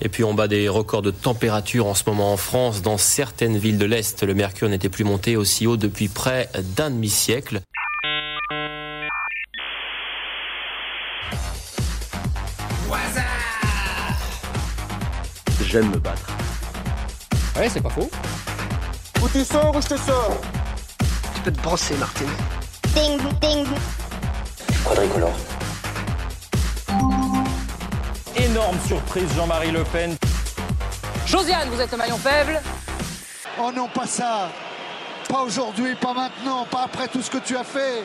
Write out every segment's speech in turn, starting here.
Et puis on bat des records de température en ce moment en France. Dans certaines villes de l'Est, le mercure n'était plus monté aussi haut depuis près d'un demi-siècle. J'aime me battre. Ouais, c'est pas faux. Ou tu sors ou je te sors? Tu peux te brosser, Martine. Ding, ding. Quadricolore. Énorme surprise, Jean-Marie Le Pen. Josiane, vous êtes le maillon faible. Oh non, pas ça Pas aujourd'hui, pas maintenant, pas après tout ce que tu as fait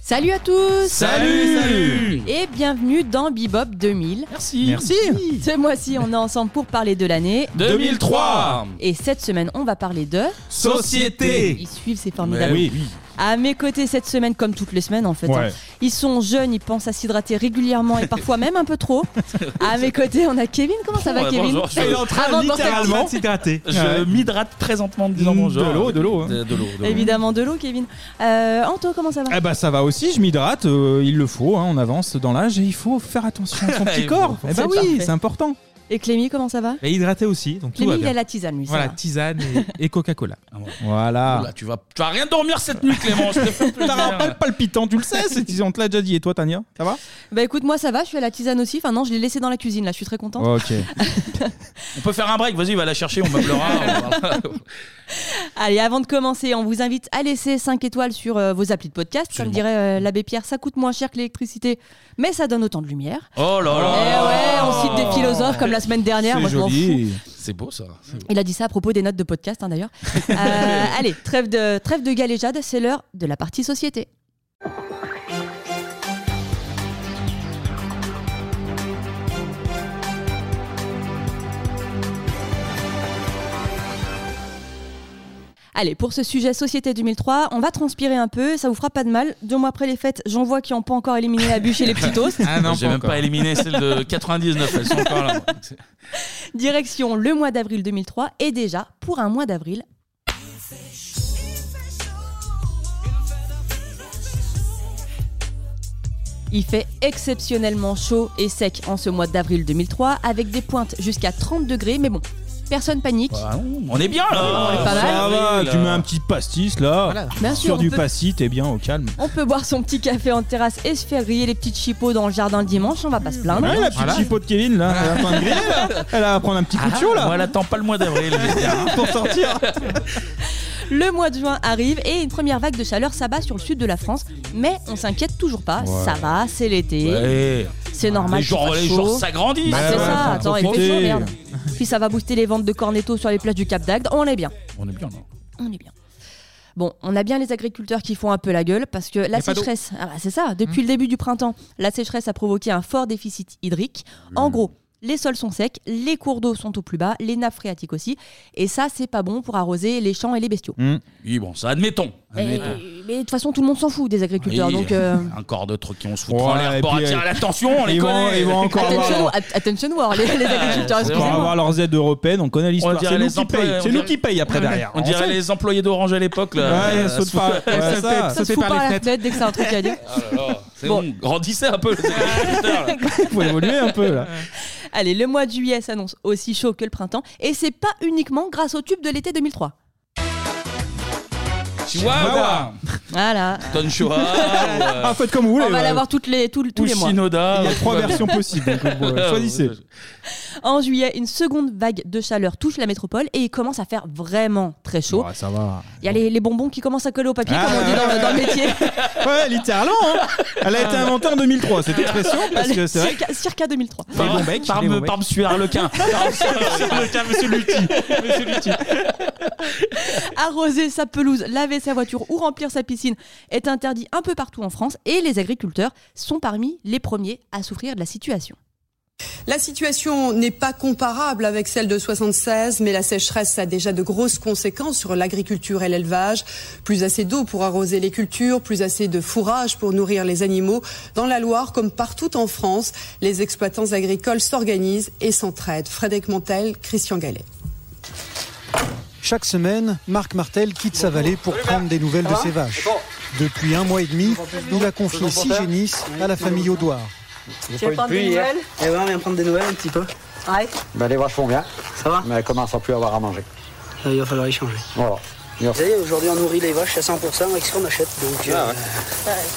Salut à tous Salut, salut Et bienvenue dans Bebop 2000. Merci. Merci Ce mois-ci, on est ensemble pour parler de l'année. 2003 Et cette semaine, on va parler de... Société Ils suivent, c'est formidable. Oui, À mes côtés cette semaine, comme toutes les semaines en fait. Ouais. hein. Ils sont jeunes, ils pensent à s'hydrater régulièrement et parfois même un peu trop. À mes côtés, on a Kevin. Comment ça va, Ouais, Kevin bonjour, je- Il est en train Avant de littéralement lancer s'hydrater. Je m'hydrate présentement en disant bonjour. de l'eau, de l'eau, hein. De, de l'eau. de l'eau. Évidemment de l'eau, Kevin. Euh, Anto, comment ça va Eh bah ça va aussi, je m'hydrate, euh, il le faut, hein, on avance dans l'âge et il faut faire attention à son petit corps. Eh bah c'est oui, c'est important. Et Clémy, comment ça va Et hydraté aussi, donc tout Clémy, va il bien. a la tisane, lui. ça Voilà, va. tisane et, et Coca-Cola. Ah. Voilà. Tu vas, tu vas rien dormir cette nuit, Clément. je te fais plaisir. T'as un pal- palpitant, tu le sais, c'est- on te l'a déjà dit. Et toi, Tania, ça va Bah écoute, moi ça va, je suis à la tisane aussi. Enfin non, je l'ai laissé dans la cuisine là, je suis très contente. Ok. On peut faire un break. Vas-y, va la chercher. On meublera. on va- Allez, avant de commencer, on vous invite à laisser 5 étoiles sur euh, vos applis de podcast. Comme Absolument. dirait euh, l'abbé Pierre, ça coûte moins cher que l'électricité, mais ça donne autant de lumière. Oh là Eh là. ouais, on cite des philosophes comme la semaine dernière. Moi, C'est je m'en fous. joli. C'est beau ça. Beau. Il a dit ça à propos des notes de podcast, hein, d'ailleurs. Euh, allez, trêve de, trêve de galéjade, c'est l'heure de la partie société. Allez, pour ce sujet Société 2003, on va transpirer un peu, ça vous fera pas de mal. Deux mois après les fêtes, j'en vois qui n'ont pas encore éliminé la bûche et les petits toasts. Ah non, J'ai même encore. pas éliminé celle de 99. Elles sont encore là. Direction le mois d'avril 2003 et déjà, pour un mois d'avril, Il fait exceptionnellement chaud et sec en ce mois d'avril 2003 avec des pointes jusqu'à 30 degrés, mais bon, personne panique. Ah on est bien là. On est pas mal. Ça va, tu mets un petit pastis là. Bien sûr, Sur on du peut- pastis, t'es bien au calme. On peut boire son petit café en terrasse et se faire griller les petites chipots dans le jardin le dimanche, on va pas se plaindre. Ouais, la petite Voilà. chipot de Kevin là, elle est en train de griller là. Elle va prendre un petit coup de chaud Moi, là elle attend pas le mois d'avril. hein, pour sortir. Le mois de juin arrive et une première vague de chaleur s'abat sur le sud de la France, mais on s'inquiète toujours pas, Ouais. ça va, c'est l'été, Ouais. c'est normal. Les jours, fasse les chaud. jours s'agrandissent. Bah, c'est ça, faut attends, il fait profiter. chaud, merde. Puis ça va booster les ventes de cornetto sur les plages du Cap d'Agde, on est bien. On est bien là. On est bien. Bon, on a bien les agriculteurs qui font un peu la gueule parce que la sécheresse, ah bah, c'est ça, depuis le début du printemps, la sécheresse a provoqué un fort déficit hydrique. En gros, les sols sont secs, les cours d'eau sont au plus bas, les nappes phréatiques aussi, et ça, c'est pas bon pour arroser les champs et les bestiaux. Oui, bon, ça admettons. Et- admettons. mais de toute façon, tout le monde s'en fout des agriculteurs, Oui, donc euh, Encore d'autres qui ont se foutre Ouais, en l'air pour attirer euh, l'attention, on les ils vont- connaît. ils vont encore attention, avoir- at- attention war, les, les agriculteurs, c'est Pour excusez-moi. avoir leurs aides européennes, on connaît l'histoire. C'est nous qui on C'est nous qui payent après derrière. On dirait les employés d'Orange à l'époque. Ouais, Euh, saute pas. Ça. Se fout par la fenêtre dès que c'est un truc à dire. Ah. Grandissez un peu les agriculteurs. Faut évoluer un peu là. Allez, le mois de juillet s'annonce aussi chaud que le printemps, et c'est pas uniquement grâce au tube de l'été 2003. Chihuahua, Voilà. Euh, Ah, faites comme vous voulez. On va l'avoir toutes les, tous, tous ou les mois. Shinoda. Il y a trois versions possibles. donc, euh, choisissez. En juillet, une seconde vague de chaleur touche la métropole et il commence à faire vraiment très chaud. Ouais, ça va. Il y a les, les bonbons qui commencent à coller au papier, Ah, comme on dit dans, le- dans le métier. Ouais, littéralement. hein. Elle a été inventée en 2003 cette expression parce que c'est vrai. circa, circa 2003. Les bons becs, Par, becs. par monsieur Harlequin. Monsieur Lutti. Monsieur Lutti. Arroser sa pelouse, laver sa voiture ou remplir sa piscine est interdit un peu partout en France et les agriculteurs sont parmi les premiers à souffrir de la situation. La situation n'est pas comparable avec celle de 76, mais la sécheresse a déjà de grosses conséquences sur l'agriculture et l'élevage. Plus assez d'eau pour arroser les cultures, plus assez de fourrage pour nourrir les animaux. Dans la Loire, comme partout en France, les exploitants agricoles s'organisent et s'entraident. Frédéric Montel, Christian Gallet. Chaque semaine, Marc Martel quitte sa vallée pour prendre des nouvelles de ses vaches. Depuis un mois et demi, il a confié six génisses à la famille Audouard. Tu veux prendre des nouvelles Eh ben, on vient prendre des nouvelles un petit peu. Ouais. Ben, les vaches vont bien. Ça va Mais elles commencent à plus avoir à manger. Il va falloir y changer. Voilà. Vous savez, aujourd'hui, on nourrit les vaches à 100% avec ce qu'on achète. Donc, euh,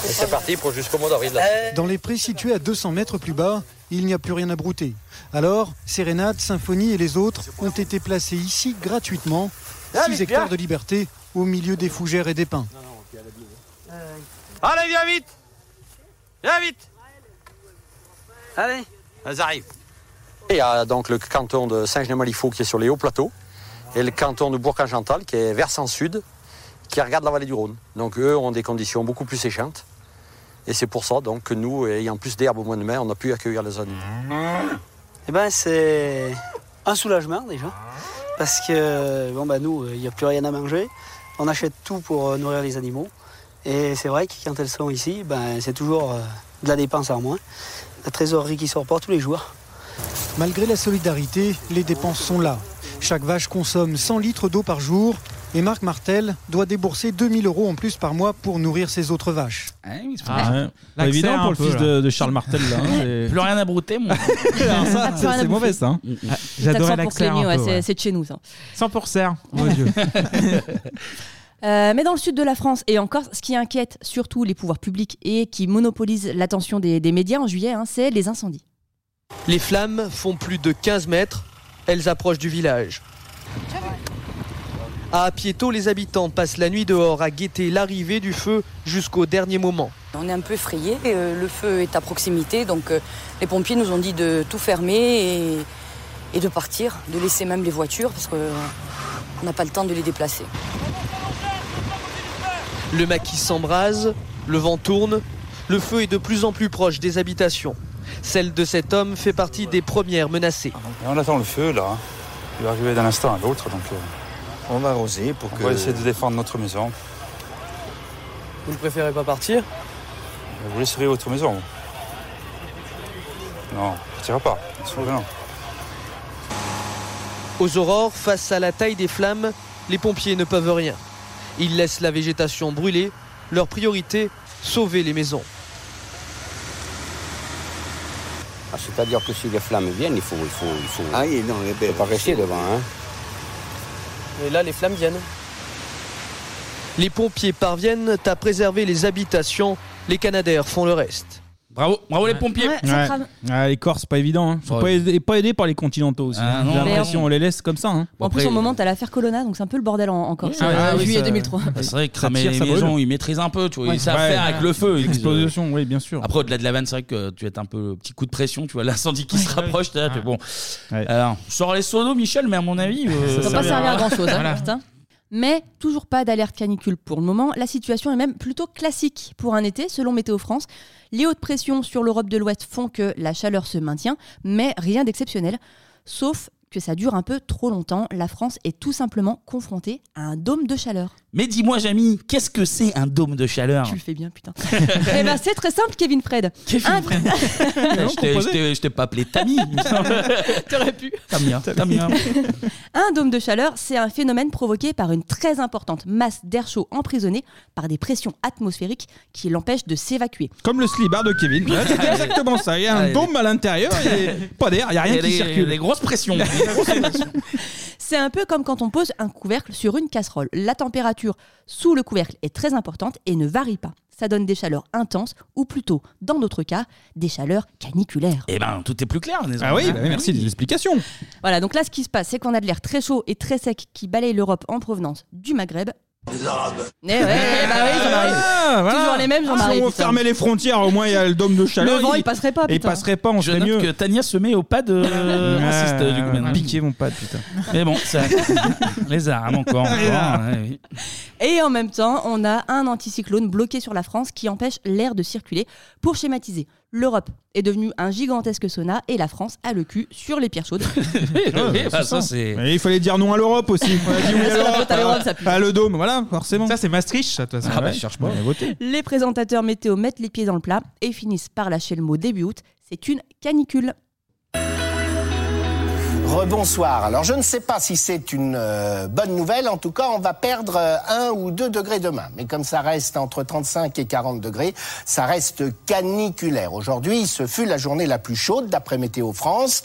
Et c'est parti pour jusqu'au mois d'avril. Dans les prés situés à 200 mètres plus bas, il n'y a plus rien à brouter. Alors, Sérénade, Symphonie et les autres ont été placés ici gratuitement, 6 hectares de liberté au milieu des fougères et des pins. Allez, viens vite Viens vite Allez Elles arrivent. Il y a donc le canton de Saint-Genis-Malifaux qui est sur les hauts plateaux et le canton de Bourg-en-Gental qui est versant sud qui regarde la vallée du Rhône. Donc eux ont des conditions beaucoup plus séchantes. Et c'est pour ça donc, que nous, ayant plus d'herbe au mois de mai, on a pu accueillir les animaux. Eh ben, c'est un soulagement déjà. Parce que, bon, bah, nous, il n'y a plus rien à manger. On achète tout pour nourrir les animaux. Et c'est vrai que quand elles sont ici, ben, c'est toujours euh, de la dépense en moins. La trésorerie qui sort pas tous les jours. Malgré la solidarité, les dépenses sont là. Chaque vache consomme 100 litres d'eau par jour et Marc Martel doit débourser 2000 euros en plus par mois pour nourrir ses autres vaches. Ah, oui, c'est Ah, ouais. Pas évident pour le fils de, de Charles Martel. Là, hein, c'est- Plus rien à brouter, moi. Alors ça, Plus c'est- mauvais ça. hein. J'adorais pour Clémy, ouais, c'est- c'est de chez nous ça. 100 pour serre. Mon Dieu. Euh, mais dans le sud de la France et encore, ce qui inquiète surtout les pouvoirs publics et qui monopolise l'attention des, des médias en juillet, hein, c'est les incendies. Les flammes font plus de 15 mètres. Elles approchent du village. À Piéto, les habitants passent la nuit dehors à guetter l'arrivée du feu jusqu'au dernier moment. On est un peu effrayés. euh, le feu est à proximité, donc euh, les pompiers nous ont dit de tout fermer et, et de partir, de laisser même les voitures parce qu'on n'a pas le temps de les déplacer. Le maquis s'embrase, le vent tourne, le feu est de plus en plus proche des habitations. Celle de cet homme fait partie des premières menacées. On attend le feu là. hein. Il va arriver d'un instant à l'autre, donc euh, On va arroser pour on que. va essayer de défendre notre maison. Vous ne préférez pas partir? Vous laisserez votre maison vous? Non, on ne partira pas. non. Aux aurores, face à la taille des flammes, les pompiers ne peuvent rien. Ils laissent la végétation brûler. Leur priorité, sauver les maisons. Ah, C'est-à-dire que si les flammes viennent, il faut. Il faut, il faut Ah oui, non, les faut pas rester devant. Hein. Et là, les flammes viennent. Les pompiers parviennent à préserver les habitations. Les Canadaires font le reste. Bravo, bravo les pompiers. Ouais. Ah, les Corses, pas évident. Hein. Faut Ouais. pas, aidés, pas aidés par les continentaux aussi. Ah, hein. non. J'ai Mais l'impression on- on les laisse comme ça. hein. en plus, au moment, t'as l'affaire Colonna, donc c'est un peu le bordel en, en Corse. Ah, euh, oui, juillet ça- 2003. Bah, c'est vrai que cramer tire, les ça brûle. maisons, ils maîtrisent un peu, tu vois. Ouais. Ils savent Ouais. faire avec le feu. disent, euh, L'explosion, oui, bien sûr. Après, au-delà de la vanne, c'est vrai que tu es un peu petit coup de pression, tu vois, l'incendie qui se rapproche, t'es là, tu es bon. Alors, sors les sonos, Michel, mais à mon avis. euh, Ça va pas servir à grand chose, Voilà. Mais toujours pas d'alerte canicule pour le moment. La situation est même plutôt classique pour un été, selon Météo France. Les hautes pressions sur l'Europe de l'Ouest font que la chaleur se maintient, mais rien d'exceptionnel. Sauf que ça dure un peu trop longtemps. La France est tout simplement confrontée à un dôme de chaleur. Mais dis-moi, Jamy, qu'est-ce que c'est un dôme de chaleur Tu le fais bien, putain. Eh ben, c'est très simple, Kevin Fred. Un- Je t'ai- je t'ai- je t'ai pas appelé Tammy. T'aurais pu. Tamia, Tamia. Un dôme de chaleur, c'est un phénomène provoqué par une très importante masse d'air chaud emprisonnée par des pressions atmosphériques qui l'empêchent de s'évacuer. Comme le slibard de Kevin. C'est exactement ça. Il y a un Allez. dôme à l'intérieur, et pas d'air, il n'y a rien Il y a qui circule. des grosses pressions. C'est un peu comme quand on pose un couvercle sur une casserole. La température sous le couvercle est très importante et ne varie pas. Ça donne des chaleurs intenses ou plutôt, dans notre cas, des chaleurs caniculaires. Eh ben, tout est plus clair. Ah oui, bah oui, merci des explications. Voilà, donc là, ce qui se passe, c'est qu'on a de l'air très chaud et très sec qui balaye l'Europe en provenance du Maghreb. Les Arabes. Eh ouais, bah oui, Jean-Marie. Ah, voilà. Toujours les mêmes, Jean-Marie. Si on putain. fermait les frontières, au moins il y a le dôme de chaleur. Le vent, il passerait pas, Il putain. passerait pas, on Je serait note mieux. que Tania se met au pas de Ouais, raciste du coup maintenant. Piquer mon pad, putain. Mais bon, ça. les armes encore. encore Les armes. ouais, oui. Et en même temps, on a un anticyclone bloqué sur la France qui empêche l'air de circuler. Pour schématiser, l'Europe est devenue un gigantesque sauna et la France a le cul sur les pierres chaudes. Oui, bah, ça, c'est. Et il fallait dire non à l'Europe aussi. On a dit oui à C'est la l'Europe. faute à l'Europe, ça pue. Ah, le dôme, voilà, forcément. Ça, c'est Maastricht, ça, de toute façon. Ah bah, je cherche pas. On a voté. Les présentateurs météo mettent les pieds dans le plat et finissent par lâcher le mot début août. C'est une canicule. Rebonsoir. Alors je ne sais pas si c'est une euh, bonne nouvelle. En tout cas, on va perdre euh, 1 ou 2 degrés demain. Mais comme ça reste entre 35 et 40 degrés, ça reste caniculaire. Aujourd'hui, ce fut la journée la plus chaude d'après Météo France.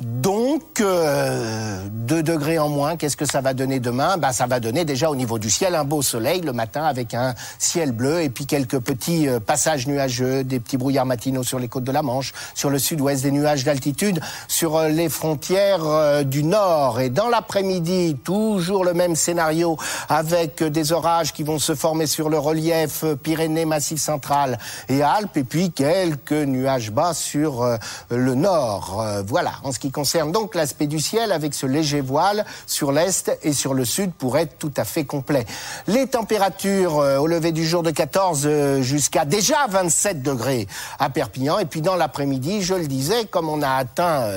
Donc, euh, 2 degrés en moins, qu'est-ce que ça va donner demain? Bah, Ça va donner déjà au niveau du ciel un beau soleil le matin avec un ciel bleu et puis quelques petits euh, passages nuageux, des petits brouillards matinaux sur les côtes de la Manche, sur le sud-ouest, des nuages d'altitude, sur euh, les frontières euh, du nord. Et dans l'après-midi, toujours le même scénario avec euh, des orages qui vont se former sur le relief euh, Pyrénées, Massif central et Alpes, et puis quelques nuages bas sur le nord. Voilà, en ce qui concerne donc l'aspect du ciel avec ce léger voile sur l'est et sur le sud pour être tout à fait complet. Les températures au lever du jour de 14 euh, jusqu'à déjà 27 degrés à Perpignan, et puis dans l'après-midi, je le disais, comme on a atteint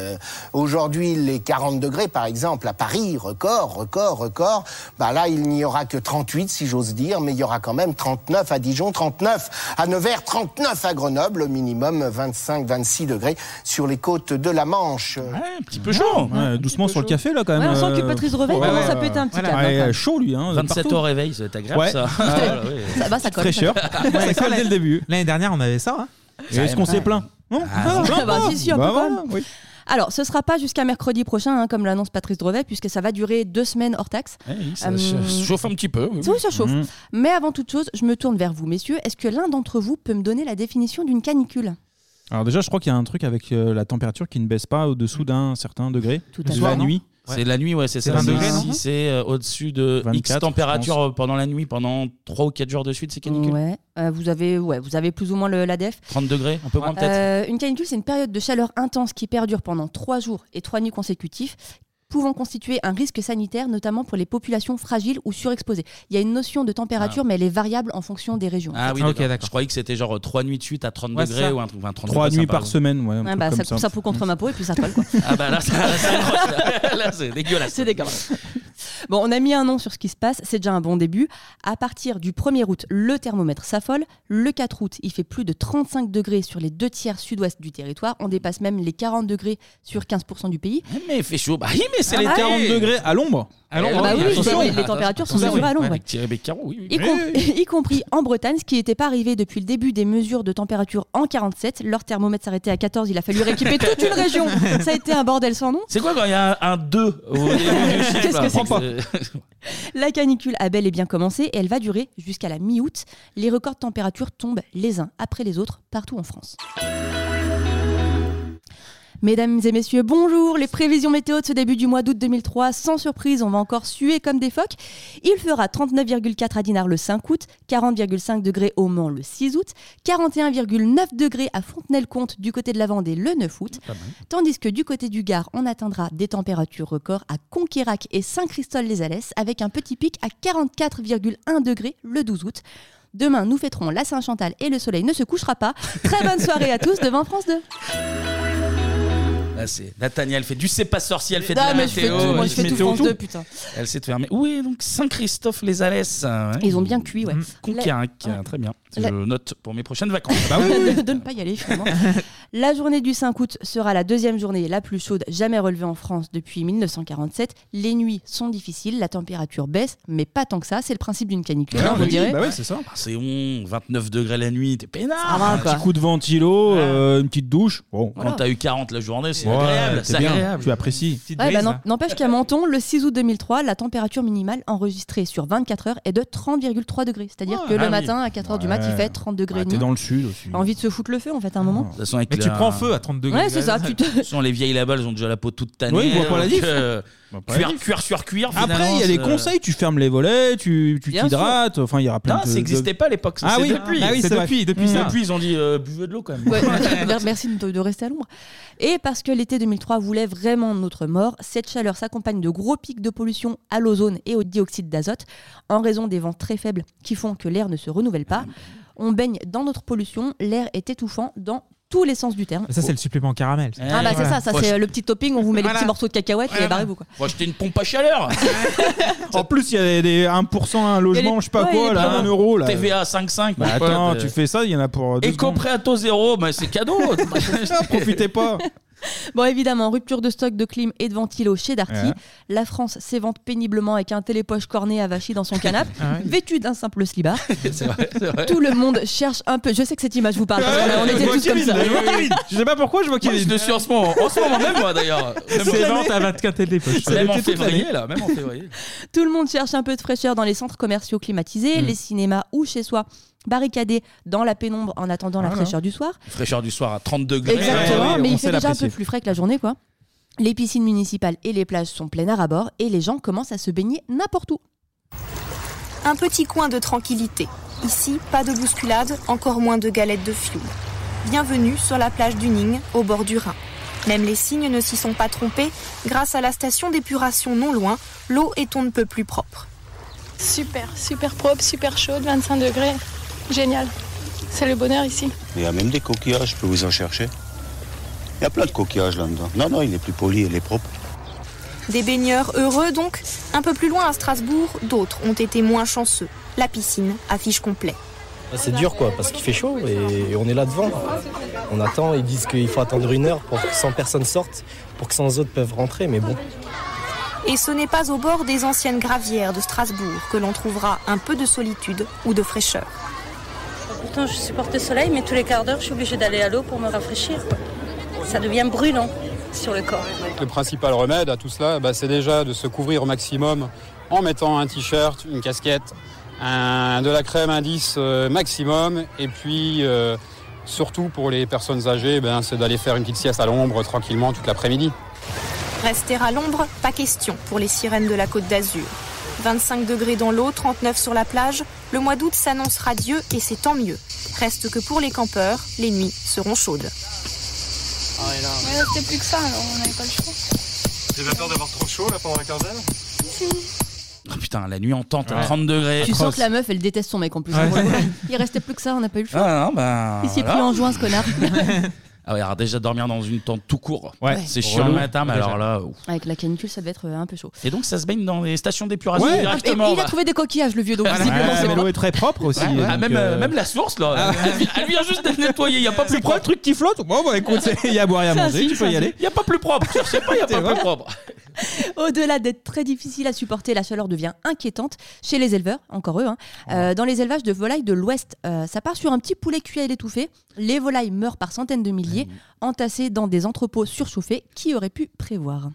aujourd'hui les 40 degrés par exemple à Paris, record, record, record, bah là il n'y aura que 38 si j'ose dire, mais il y aura quand même 39 à Dijon, 39 à Nevers, 39 à Grenoble, au minimum 25-26 degrés sur les côtes de la Manche. un petit peu chaud. Ouais, doucement sur le café là quand même. Ouais, on sent que Patrice Reveil commence à péter un petit câble, hein, quand même. chaud lui. Hein, 27 partout. au réveil, ça va être agréable Ouais. ça. Ah, Ah. Ça va, ça colle. Fraîcheur. ça colle. Ça colle dès le début. L'année dernière, on avait ça. hein. Est-ce qu'on s'est plaint? Non Ah, bah, si, si, un Bah peu quand voilà, même. oui. Alors, ce sera pas jusqu'à mercredi prochain, hein, comme l'annonce Patrice Drevet, puisque ça va durer deux semaines hors taxe. Eh ça Euh, ch- chauffe un petit peu. oui. Oui, ça chauffe. Mhm. Mais avant toute chose, je me tourne vers vous, messieurs. Est-ce que l'un d'entre vous peut me donner la définition d'une canicule? Alors déjà, je crois qu'il y a un truc avec euh, la température qui ne baisse pas au-dessous d'un certain degré. Tout à la nuit. C'est la nuit, ouais, c'est ça. 20 Si- degrés, non Si c'est euh, au-dessus de 24, X température je euh, pendant la nuit, pendant 3 ou 4 jours de suite, c'est canicule. Ouais, euh, vous avez, ouais, vous avez plus ou moins le, la def. 30 degrés, un peu moins peut-être. Euh, une canicule, c'est une période de chaleur intense qui perdure pendant trois jours et trois nuits consécutifs pouvant constituer un risque sanitaire, notamment pour les populations fragiles ou surexposées. Il y a une notion de température, mais elle est variable en fonction des régions. Ah oui, d'accord. Je croyais que c'était genre 3 nuits de suite à 30 Ouais, degrés ça. ou un truc. enfin, 30 Trois degrés, nuits ça par semaine, ouais. un Ouais, truc bah, comme ça, ça. ça fout contre ma peau et puis ça colle quoi. Ah bah là, ça, ça accroche, là. Là, c'est dégueulasse. C'est dégueulasse. Bon, on a mis un nom sur ce qui se passe, c'est déjà un bon début. À partir du 1er août, le thermomètre s'affole. Le 4 août, il fait plus de 35 degrés sur les deux tiers sud-ouest du territoire. On dépasse même les 40 degrés sur 15% du pays. Mais il fait chaud. Bah oui, mais c'est Ah les bah 40 oui. degrés à l'ombre. À Ah bah oui, attention. les- les températures sont mesurées à. Avec Thierry Beccaro, oui, oui. Y, com- y compris en Bretagne, ce qui n'était pas arrivé depuis le début des mesures de température en 47. Leur thermomètre s'arrêtait à 14, il a fallu rééquiper toute une région. Ça a été un bordel sans nom. C'est quoi quand il y a un, un 2 au début du chiffre Qu'est-ce là que c'est que C'est- La canicule a bel et bien commencé et elle va durer jusqu'à la mi-août. Les records de température tombent les uns après les autres partout en France. Mesdames et messieurs, bonjour. Les prévisions météo de ce début du mois d'août 2003, sans surprise, on va encore suer comme des phoques. Il fera 39,4 à Dinard le 5 août, 40,5 degrés au Mans le 6 août, 41,9 degrés à Fontenay-le-Comte du côté de la Vendée le 9 août, tandis que du côté du Gard, on atteindra des températures records à Conquérac et Saint-Christol-les-Alès avec un petit pic à 44,1 degrés le 12 août. Demain, nous fêterons la Saint-Chantal et le soleil ne se couchera pas. Très bonne soirée à tous devant France 2. C'est elle fait du c'est pas sorcier, elle fait de la mais je fais météo. tout, moi, je fais tout météo, France 2, putain. Elle faire. Mais où est donc Saint-Christophe-les-Alès hein, ouais. Ils ont bien cuit, ouais. La- très bien. La- Je note pour mes prochaines vacances. de, de ne pas y aller finalement. La journée du 5 août sera la deuxième journée la plus chaude jamais relevée en France depuis 1947. Les nuits sont difficiles, la température baisse, mais pas tant que ça. C'est le principe d'une canicule, Ah hein, oui, direz. bah ouais, c'est ça. Ah, C'est bon, 29 degrés la nuit, t'es peinard. Va, Un petit coup de ventilo, euh, une petite douche. Bon, Quand t'as eu 40 la journée, c'est Ouais, agréable. c'est. Tu apprécies. Ouais, bah, n'em- N'empêche qu'à Menton, le 6 août 2003, la température minimale enregistrée sur 24 heures est de 30,3 degrés. C'est-à-dire Ouais. que Ah le oui. matin, à 4 heures du mat, il Ouais. fait 30 degrés. Bah, t'es dans le sud aussi. Envie de se foutre le feu en fait à un moment. Avec Mais tu prends feu à 30 degrés. Ouais, c'est ça. Tu te... Façon, les vieilles là-bas, elles ont déjà la peau toute tannée. Oui, ils voient pas la donc, diff. euh, Ils voient pas la cuir, diff. cuir sur cuir. Après, il y a des c'est- conseils, tu fermes les volets, tu tu Bien t'hydrates, enfin il y aura plein Non, de... ça n'existait pas à l'époque. ça, Ah c'est oui, depuis. ah oui, c'est c'est vrai. depuis, depuis ça. Depuis, ils ont dit euh, buvez de l'eau quand même. Ouais, mer- merci de, de rester à l'ombre. Et parce que l'été 2003 voulait vraiment notre mort, cette chaleur s'accompagne de gros pics de pollution à l'ozone et au dioxyde d'azote en raison des vents très faibles qui font que l'air ne se renouvelle pas. On baigne dans notre pollution, l'air est étouffant dans tous les sens du terme. Ça, c'est le supplément caramel. Ah bah c'est ça, ça Faut c'est ach- euh, le petit topping, on vous met les Voilà. petits morceaux de cacahuètes et Voilà. barrez-vous quoi. Faut acheter une pompe à chaleur. En plus, il y a des 1% un logement, je sais pas ouais, il y a quoi, des là, promos. 1 euro. Là. TVA 5,5. Bah attends, tu fais ça, il y en a pour. deux Éco secondes. prêt à taux zéro, mais c'est cadeau. Profitez pas. Bon, évidemment, rupture de stock de clim et de ventilo chez Darty. Ouais. La France s'évente péniblement avec un télépoche corné avachi dans son canapé, Ah ouais. vêtu d'un simple slibard. c'est vrai, c'est vrai. Tout le monde cherche un peu. Je sais que cette image vous parle, parce qu'on a- on était tous comme ça. Je sais pas pourquoi, je vois qu'il Moi, je suis en ce moment, en ce moment même, moi d'ailleurs. Même C'est en- vente à 24 télépoches. Même en février, là, même en février. Tout le monde cherche un peu de fraîcheur dans les centres commerciaux climatisés, Mm. les cinémas ou chez soi, barricadés dans la pénombre en attendant la Voilà. fraîcheur du soir. Fraîcheur du soir à 30 degrés. Exactement, Ouais, mais il fait déjà un peu plus frais que la journée, quoi. Les piscines municipales et les plages sont pleines à ras-bord et les gens commencent à se baigner n'importe où. Un petit coin de tranquillité. Ici, pas de bousculade, encore moins de galettes de fioul. Bienvenue sur la plage du Ning, au bord du Rhin. Même les cygnes ne s'y sont pas trompés. Grâce à la station d'épuration non loin, l'eau est on ne peut plus propre. Super, super propre, super chaude, 25 degrés. Génial. C'est le bonheur ici. Il y a même des coquillages, je peux vous en chercher. Il y a plein de coquillages là-dedans. Non, non, il est plus poli, il est propre. Des baigneurs heureux donc. Un peu plus loin à Strasbourg, d'autres ont été moins chanceux. La piscine affiche complet. C'est dur quoi, parce qu'il fait chaud et on est là devant. On attend, ils disent qu'il faut attendre une heure pour que 100 personnes sortent, pour que 100 autres peuvent rentrer, mais bon. Et ce n'est pas au bord des anciennes gravières de Strasbourg que l'on trouvera un peu de solitude ou de fraîcheur. Pourtant, je supporte le soleil, mais tous les quarts d'heure, je suis obligée d'aller à l'eau pour me rafraîchir. Ça devient brûlant sur le corps. Le principal remède à tout cela, bah, c'est déjà de se couvrir au maximum en mettant un t-shirt, une casquette, un- de la crème indice euh, maximum. Et puis, euh, surtout pour les personnes âgées, ben, c'est d'aller faire une petite sieste à l'ombre tranquillement toute l'après-midi. Rester à l'ombre, pas question pour les sirènes de la Côte d'Azur. 25 degrés dans l'eau, 39 sur la plage, le mois d'août s'annonce radieux et c'est tant mieux. Reste que pour les campeurs, les nuits seront chaudes. Mais là, c'était plus que ça, alors on n'avait pas le choix. Vous avez peur d'avoir trop chaud là pendant la quinzaine Oh, putain, la nuit en tente à Ouais. 30 degrés. Tu sens que la meuf, elle déteste son mec en plus. Ouais. Il restait plus que ça, on n'a pas eu le choix. Ah non, ben. Il s'est voilà. pris en juin, ce connard. Ah ouais, alors déjà dormir dans une tente tout court, Ouais. c'est chiant Relou, le matin, mais déjà. alors là. ouf. Avec la canicule, ça devait être euh, un peu chaud. Et donc ça se baigne dans les stations d'épuration Ouais. directement. Et il a trouvé des coquillages, le vieux, donc visiblement, c'est bon. l'eau est très propre aussi. Ouais, ouais. Ah, même, euh, même la source là, Ah. elle, vient, elle vient juste d'être nettoyée, il n'y a pas plus C'est quoi le propre. truc qui flotte Bon, bah écoute, il y a à boire et à manger, tu peux y aller. Il n'y a pas plus propre, je sais pas, il n'y a C'est pas vrai. plus propre. Au-delà d'être très difficile à supporter, la chaleur devient inquiétante chez les éleveurs, encore eux. hein. Euh, dans les élevages de volailles de l'Ouest, euh, ça part sur un petit poulet cuit à l'étouffée. Les volailles meurent par centaines de milliers, entassées dans des entrepôts surchauffés. Qui aurait pu prévoir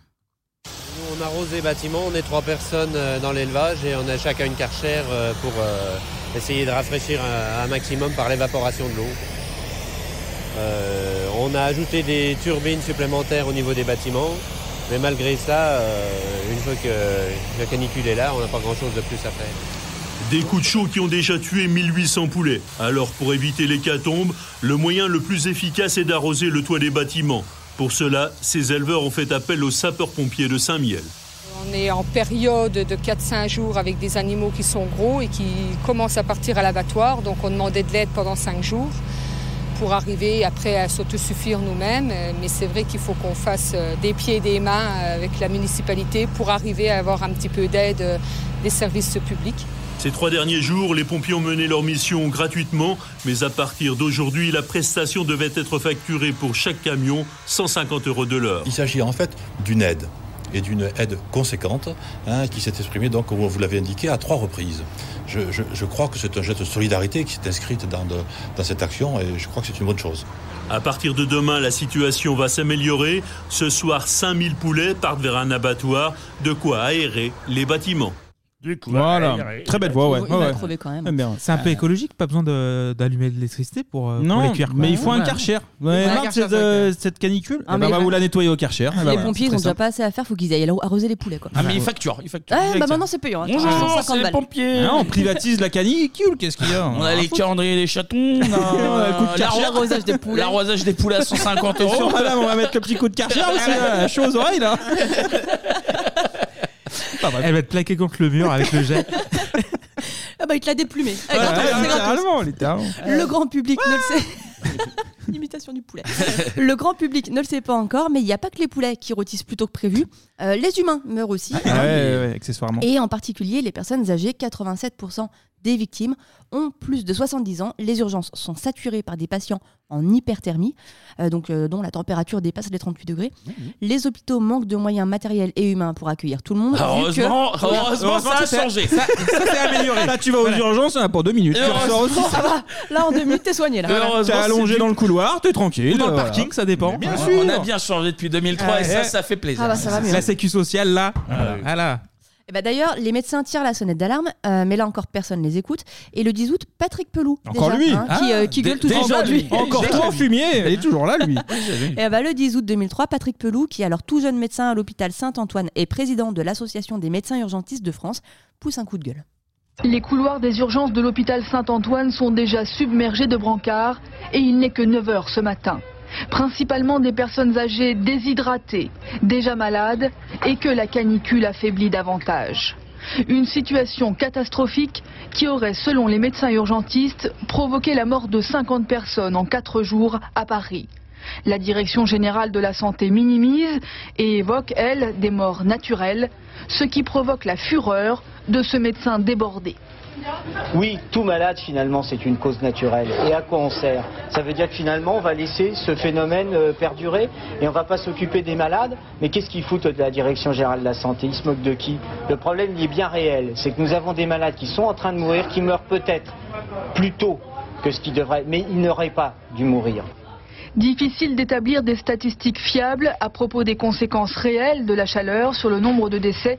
Nous, on arrose les bâtiments, on est trois personnes euh, dans l'élevage et on a chacun une carchère euh, pour euh, essayer de rafraîchir un, maximum par l'évaporation de l'eau. On a ajouté des turbines supplémentaires au niveau des bâtiments, mais malgré ça, une fois que la canicule est là, on n'a pas grand-chose de plus à faire. Des coups de chaud qui ont déjà tué 1800 poulets. Alors pour éviter l'hécatombe, le moyen le plus efficace est d'arroser le toit des bâtiments. Pour cela, ces éleveurs ont fait appel aux sapeurs-pompiers de Saint-Miel. On est en période de 4-5 jours avec des animaux qui sont gros et qui commencent à partir à l'abattoir. Donc on demandait de l'aide pendant 5 jours pour arriver après à s'autosuffire nous-mêmes. Mais c'est vrai qu'il faut qu'on fasse euh, des pieds et des mains euh, avec la municipalité pour arriver à avoir un petit peu d'aide euh, des services publics. Ces trois derniers jours, les pompiers ont mené leur mission gratuitement, mais à partir d'aujourd'hui, la prestation devait être facturée pour chaque camion 150 euros de l'heure. Il s'agit en fait d'une aide et d'une aide conséquente hein, qui s'est exprimée, donc, comme vous l'avez indiqué, à trois reprises. Je, je- je crois que c'est un geste de solidarité qui s'est inscrite dans, de- dans cette action et je crois que c'est une bonne chose. À partir de demain, la situation va s'améliorer. Ce soir, 5000 poulets partent vers un abattoir, de quoi aérer les bâtiments. Voilà, très belle voix, ouais. Il va ouais, ouais. crever quand même. Bien. C'est un peu écologique, pas besoin de- d'allumer de l'électricité pour, euh, pour Non, les cuire. mais quoi. il faut un karcher. Ouais, Ouais, marre de karcher, cette, euh, cette canicule. Ah, Eh mais ben, on va les- vous la nettoyer au karcher. Eh ben les voilà, pompiers, ils c'est ont très déjà simple. pas assez à faire, faut qu'ils aillent arroser les poulets. Quoi. Ah, mais ils facturent, ils facturent. Ah, bah maintenant c'est payant. attends, Bonjour, 150 c'est les balles. pompiers. Ah, on privatise la canicule, qu'est-ce qu'il y a On a les calendriers des chatons, on a coup de karcher. l'arrosage des poulets. L'arrosage des poulets à 150 Et sur euros. madame, on va mettre le petit coup de karcher aussi, là, chaud aux oreilles là. Elle va être plaquée contre le mur avec le jet. Ah bah il te l'a déplumé. Ouais, c'est gratos. littéralement, littéralement. Le grand public ne le sait. Imitation du poulet. Le grand public ne le sait pas encore, mais il n'y a pas que les poulets qui rôtissent plus tôt que prévu. Euh, les humains meurent aussi. Ah ouais, ouais, ouais, accessoirement. Et en particulier les personnes âgées, 87% des victimes ont plus de 70 ans. Les urgences sont saturées par des patients en hyperthermie, euh, donc, euh, dont la température dépasse les 38 degrés. Les hôpitaux manquent de moyens matériels et humains pour accueillir tout le monde. Ah, que- heureusement, heureusement, ça a changé. ça- ça s'est amélioré. Là, tu vas aux urgences, hein, pour deux minutes. Tu ressors aussi. Ça va, là en deux minutes t'es soigné. Là. T'es allongé dans le couloir, t'es tranquille. Ou dans le voilà. parking, ça dépend. Bien sûr. On a bien changé depuis 2003 et ça, ça fait plaisir. Ah bah, ça va mieux. La sécu sociale, là. Ah Voilà. Eh ben, D'ailleurs, les médecins tirent la sonnette d'alarme, euh, mais là encore personne les écoute. Et le 10 août, Patrick Pelou, Encore déjà, lui hein, qui, euh, qui Ah, gueule déjà aujourd'hui. Encore trop fumier, il est toujours là, lui. Et bah, le 10 août 2003, Patrick Pelou, qui est alors tout jeune médecin à l'hôpital Saint-Antoine et président de l'Association des médecins urgentistes de France, pousse un coup de gueule. Les couloirs des urgences de l'hôpital Saint-Antoine sont déjà submergés de brancards et il n'est que 9 heures ce matin. Principalement des personnes âgées déshydratées, déjà malades et que la canicule affaiblit davantage. Une situation catastrophique qui aurait, selon les médecins urgentistes, provoqué la mort de 50 personnes en 4 jours à Paris. La Direction générale de la santé minimise et évoque, elle, des morts naturelles, ce qui provoque la fureur de ce médecin débordé. Oui, tout malade finalement c'est une cause naturelle. Et à quoi on sert? Ça veut dire que finalement on va laisser ce phénomène euh, perdurer et on va pas s'occuper des malades. Mais qu'est-ce qu'ils foutent de la Direction Générale de la Santé? Ils se moquent de qui? Le problème il est bien réel. C'est que nous avons des malades qui sont en train de mourir, qui meurent peut-être plus tôt que ce qu'ils devraient, mais ils n'auraient pas dû mourir. Difficile d'établir des statistiques fiables à propos des conséquences réelles de la chaleur sur le nombre de décès,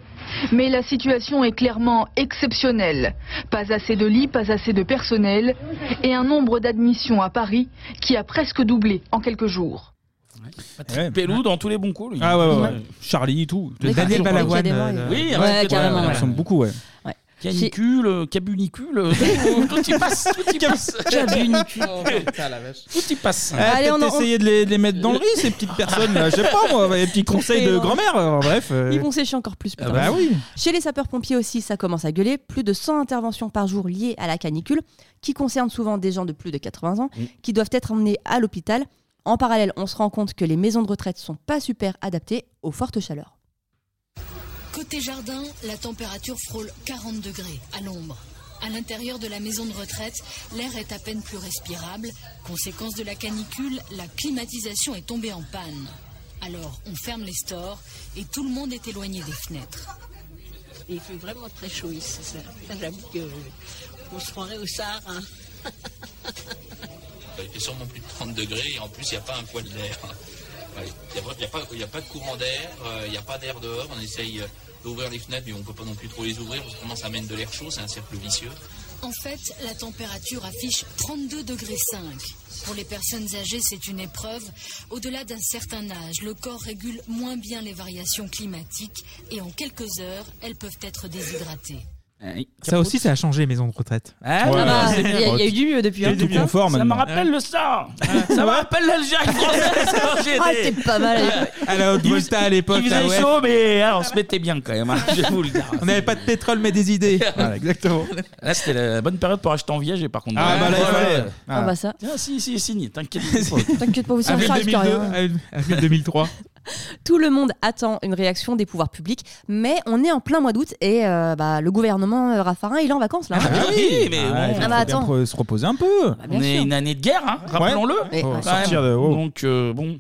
mais la situation est clairement exceptionnelle. Pas assez de lits, pas assez de personnel et un nombre d'admissions à Paris qui a presque doublé en quelques jours. Patrick Pelou dans tous les bons coups, lui. Ah ouais, ouais, ouais. Charlie, tout. Mais Daniel Balavoine, euh, Oui, ouais, ouais, carrément, Ils ouais. sont beaucoup, ouais. Canicule, euh, cabunicule, euh, tout, y passe, tout y passe. Cabunicule. Oh, putain, la vache. Tout y passe. Ah, Allez, peut-être on en- essayer de les, de les mettre dans le riz, ces petites personnes là. Je sais pas, moi, les petits conseils de Très grand-mère. euh, Bref. euh. Ils vont sécher encore plus. Ah putain. bah oui. Chez les sapeurs-pompiers aussi, ça commence à gueuler. Plus de 100 interventions par jour liées à la canicule, qui concernent souvent des gens de plus de 80 ans, qui doivent être emmenés à l'hôpital. En parallèle, on se rend compte que les maisons de retraite sont pas super adaptées aux fortes chaleurs. Côté jardin, la température frôle 40 degrés à l'ombre. À l'intérieur de la maison de retraite, l'air est à peine plus respirable. Conséquence de la canicule, la climatisation est tombée en panne. Alors, on ferme les stores et tout le monde est éloigné des fenêtres. Il fait vraiment très chaud ici. Ça, j'avoue que on se croirait au Sahara. Il fait sûrement plus de 30 degrés et en plus il n'y a pas un poil d'air. Ouais, Il n'y a, pas- de courant d'air, euh, il n'y a pas d'air dehors. On essaye euh, d'ouvrir les fenêtres mais on ne peut pas non plus trop les ouvrir parce que ça amène de l'air chaud, c'est un cercle vicieux. En fait, la température affiche 32 degrés 5. Pour les personnes âgées, c'est une épreuve. Au-delà d'un certain âge, le corps régule moins bien les variations climatiques et en quelques heures, elles peuvent être déshydratées. Ça aussi, ça a changé, maison de retraite. Ah, Ouais, bah, il y a- il y a eu du mieux depuis, hein. Ça me rappelle le sang Ça me rappelle l'Algérie française quand. Ah, c'était pas mal à la haute volta à l'époque. Il faisait ouais. chaud, mais ah, on se mettait bien quand même, hein, je vais vous le dire. On n'avait pas de pétrole, mais des idées. Voilà, exactement. Là, c'était la bonne période pour acheter en viager, par contre. Ah, bah là, il fallait. Ah, bah ça. Tiens, si, si, signé, t'inquiète T'inquiète pas, aussi, on Avril charge 2002, rien. avril- avril 2003. Tout le monde attend une réaction des pouvoirs publics, mais on est en plein mois d'août et euh, bah, le gouvernement euh, Raffarin, il est en vacances là. Ah bah oui, mais Ah, bon. il faut Ah bah bien attends. pre- se reposer un peu. On est une année de guerre, hein, rappelons-le. Ouais. Faut Ouais. sortir de. oh. Donc, euh, bon.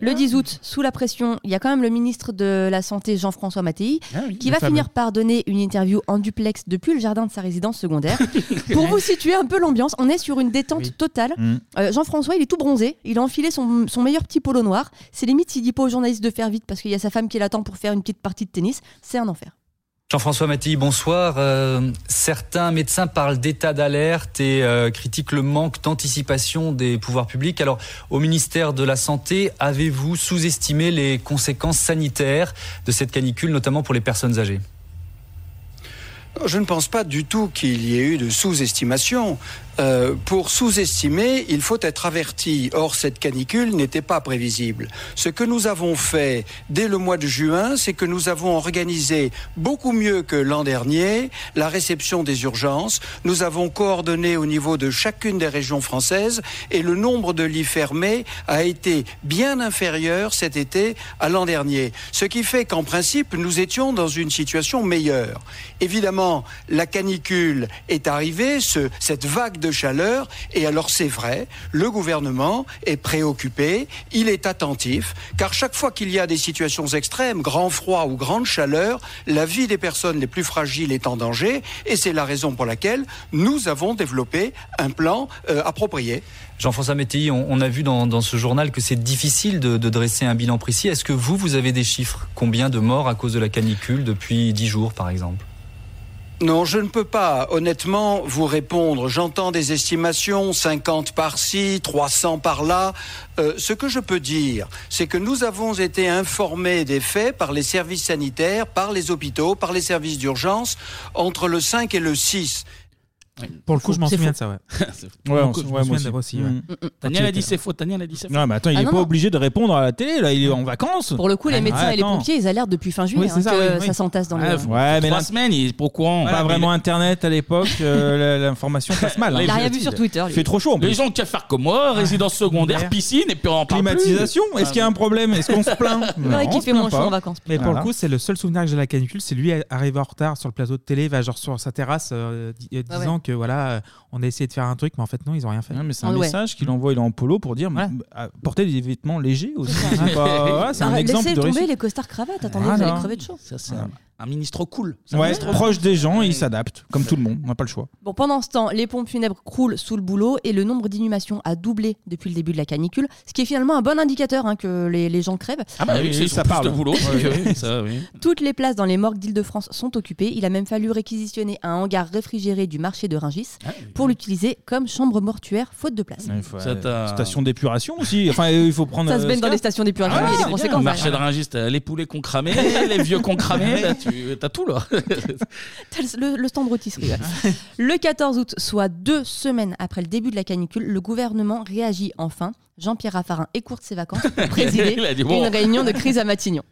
Le 10 août, sous la pression, il y a quand même le ministre de la Santé, Jean-François Mattei, Ah oui, qui va fameux. finir par donner une interview en duplex depuis le jardin de sa résidence secondaire. Pour vous situer un peu l'ambiance, on est sur une détente totale. Mm. Euh, Jean-François, il est tout bronzé, il a enfilé son, son meilleur petit polo noir. C'est limite s'il dit pas aux journalistes de faire vite parce qu'il y a sa femme qui l'attend pour faire une petite partie de tennis. C'est un enfer. Jean-François Mattei, bonsoir. Euh, certains médecins parlent d'état d'alerte et euh, critiquent le manque d'anticipation des pouvoirs publics. Alors, au ministère de la Santé, avez-vous sous-estimé les conséquences sanitaires de cette canicule, notamment pour les personnes âgées? Je ne pense pas du tout qu'il y ait eu de sous-estimation. Euh, pour sous-estimer, il faut être averti. Or, cette canicule n'était pas prévisible. Ce que nous avons fait dès le mois de juin, c'est que nous avons organisé beaucoup mieux que l'an dernier la réception des urgences. Nous avons coordonné au niveau de chacune des régions françaises et le nombre de lits fermés a été bien inférieur cet été à l'an dernier. Ce qui fait qu'en principe, nous étions dans une situation meilleure. Évidemment, la canicule est arrivée, ce- cette vague de chaleur, et alors c'est vrai, le gouvernement est préoccupé, il est attentif, car chaque fois qu'il y a des situations extrêmes, grand froid ou grande chaleur, la vie des personnes les plus fragiles est en danger, et c'est la raison pour laquelle nous avons développé un plan euh, approprié. Jean-François Météi, on, a vu dans, ce journal que c'est difficile de, de dresser un bilan précis. Est-ce que vous, vous avez des chiffres? Combien de morts à cause de la canicule depuis 10 jours, par exemple? Non, je ne peux pas honnêtement vous répondre. J'entends des estimations, 50 par-ci, 300 par-là. Euh, ce que je peux dire, c'est que nous avons été informés des faits par les services sanitaires, par les hôpitaux, par les services d'urgence entre le 5 et le 6. Pour le coup, je m'en souviens de ça, ouais. Ouais, on- ouais, moi aussi. Mm. Daniel a dit c'est faux. Daniel a dit c'est faux. Non, mais attends, il Ah est non, pas non. obligé de répondre à la télé, là, il est en vacances. Pour le coup, les Ah, médecins et les attends. pompiers, ils alertent depuis fin juillet Oui, c'est hein, ça, que oui, oui. ça s'entasse dans Ah, le. Ouais, mais trois semaines, il est pas au courant. Pas vraiment internet à l'époque, euh, la- l'information passe mal. hein. Il a rien vu sur Twitter. lui. Il fait trop chaud en Les gens ont qu'à faire comme moi, résidence secondaire, piscine, et puis on en parle plus. Climatisation, est-ce qu'il y a un problème? Est-ce qu'on se plaint? Non, on se fait plaint moins chaud pas. en vacances. Mais pour Voilà. le coup, c'est le seul souvenir que j'ai de la canicule. C'est lui arrivé en retard sur le plateau de télé, va genre sur sa terrasse, euh, di- euh, Ah disant que voilà, euh, on a essayé de faire un truc, mais en fait non, ils ont rien fait. Ouais, mais c'est un Ah ouais. message qu'il envoie, il est en polo pour dire Ouais. bah, portez des vêtements légers aussi. C'est pas- voilà, c'est un Arrête, exemple Laissez de tomber réussite. les costards cravates. Attendez, Voilà. vous allez crever de chaud. Ça, c'est un, un ministre cool. C'est un Ouais, ministre proche des gens, il s'adapte, comme tout le monde, on n'a pas le choix. Bon, pendant ce temps, les pompes funèbres croulent sous le boulot et le nombre d'inhumations a doublé depuis le début de la canicule, ce qui est finalement un bon indicateur hein, que les, les gens crèvent. Ah bah oui, Oui, ça parle. de boulot. Ouais. Oui, ça, oui. Toutes les places dans les morgues d'Île-de-France sont occupées. Il a même fallu réquisitionner un hangar réfrigéré du marché de Rungis pour l'utiliser comme chambre mortuaire faute de place. Ça euh, t'a- Station d'épuration aussi. Enfin, il faut prendre. Ça se euh, baigne dans les stations d'épuration, Ah, il y a des conséquences. Le marché de Rungis, t'as les poulets qu'on cramé, les vieux qu'on là, tu as tout là. Le, le stand rôtisserie. ouais. le 14 août, soit deux semaines après le début de la canicule, le gouvernement réagit enfin. Jean-Pierre Raffarin écourte ses vacances pour présider dit, bon. une réunion de crise à Matignon.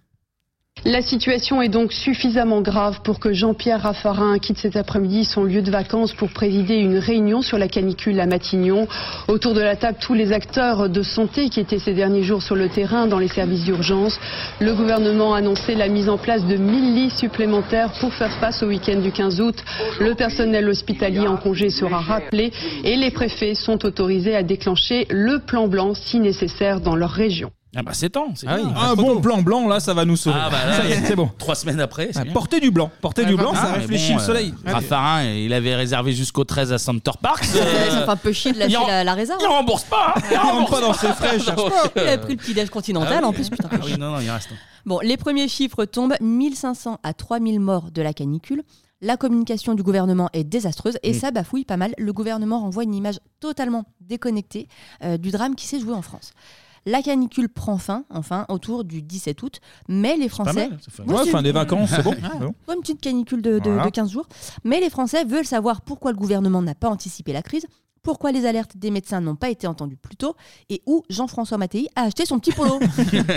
La situation est donc suffisamment grave pour que Jean-Pierre Raffarin quitte cet après-midi son lieu de vacances pour présider une réunion sur la canicule à Matignon. Autour de la table, tous les acteurs de santé qui étaient ces derniers jours sur le terrain dans les services d'urgence. Le gouvernement a annoncé la mise en place de 1000 lits supplémentaires pour faire face au week-end du 15 août. Le personnel hospitalier en congé sera rappelé et les préfets sont autorisés à déclencher le plan blanc si nécessaire dans leur région. Ah bah c'est temps. c'est Ah oui, bien. un bon plan blanc, là, ça va nous sauver. Ah bah là, Ça y est, c'est bon. Trois semaines après, c'est Ah, bien. Portez du blanc. Portez du blanc, Ah, ça réfléchit bon, le soleil. euh, Raffarin, il avait réservé jusqu'au 13 à Center Parks. Ça fait un peu chier de lâcher la, la réserve. Il rembourse pas. hein. Il rentre pas dans ses frais, cherche pas. Il a pris le petit déj continental Ah en plus, putain. Ah oui, non, non, il reste. Bon, les premiers chiffres tombent 1500 à 3000 morts de la canicule. La communication du gouvernement est désastreuse et Mm. ça bafouille pas mal. Le gouvernement renvoie une image totalement déconnectée euh, du drame qui s'est joué en France. La canicule prend fin, enfin, autour du 17 août, mais les Pas Français... mal, ça fait- Ouais, Ouais, c'est- fin des vacances, c'est bon. Ouais, une petite canicule de, de- Voilà. de 15 jours. Mais les Français veulent savoir pourquoi le gouvernement n'a pas anticipé la crise, pourquoi les alertes des médecins n'ont pas été entendues plus tôt et où Jean-François Mattei a acheté son petit polo.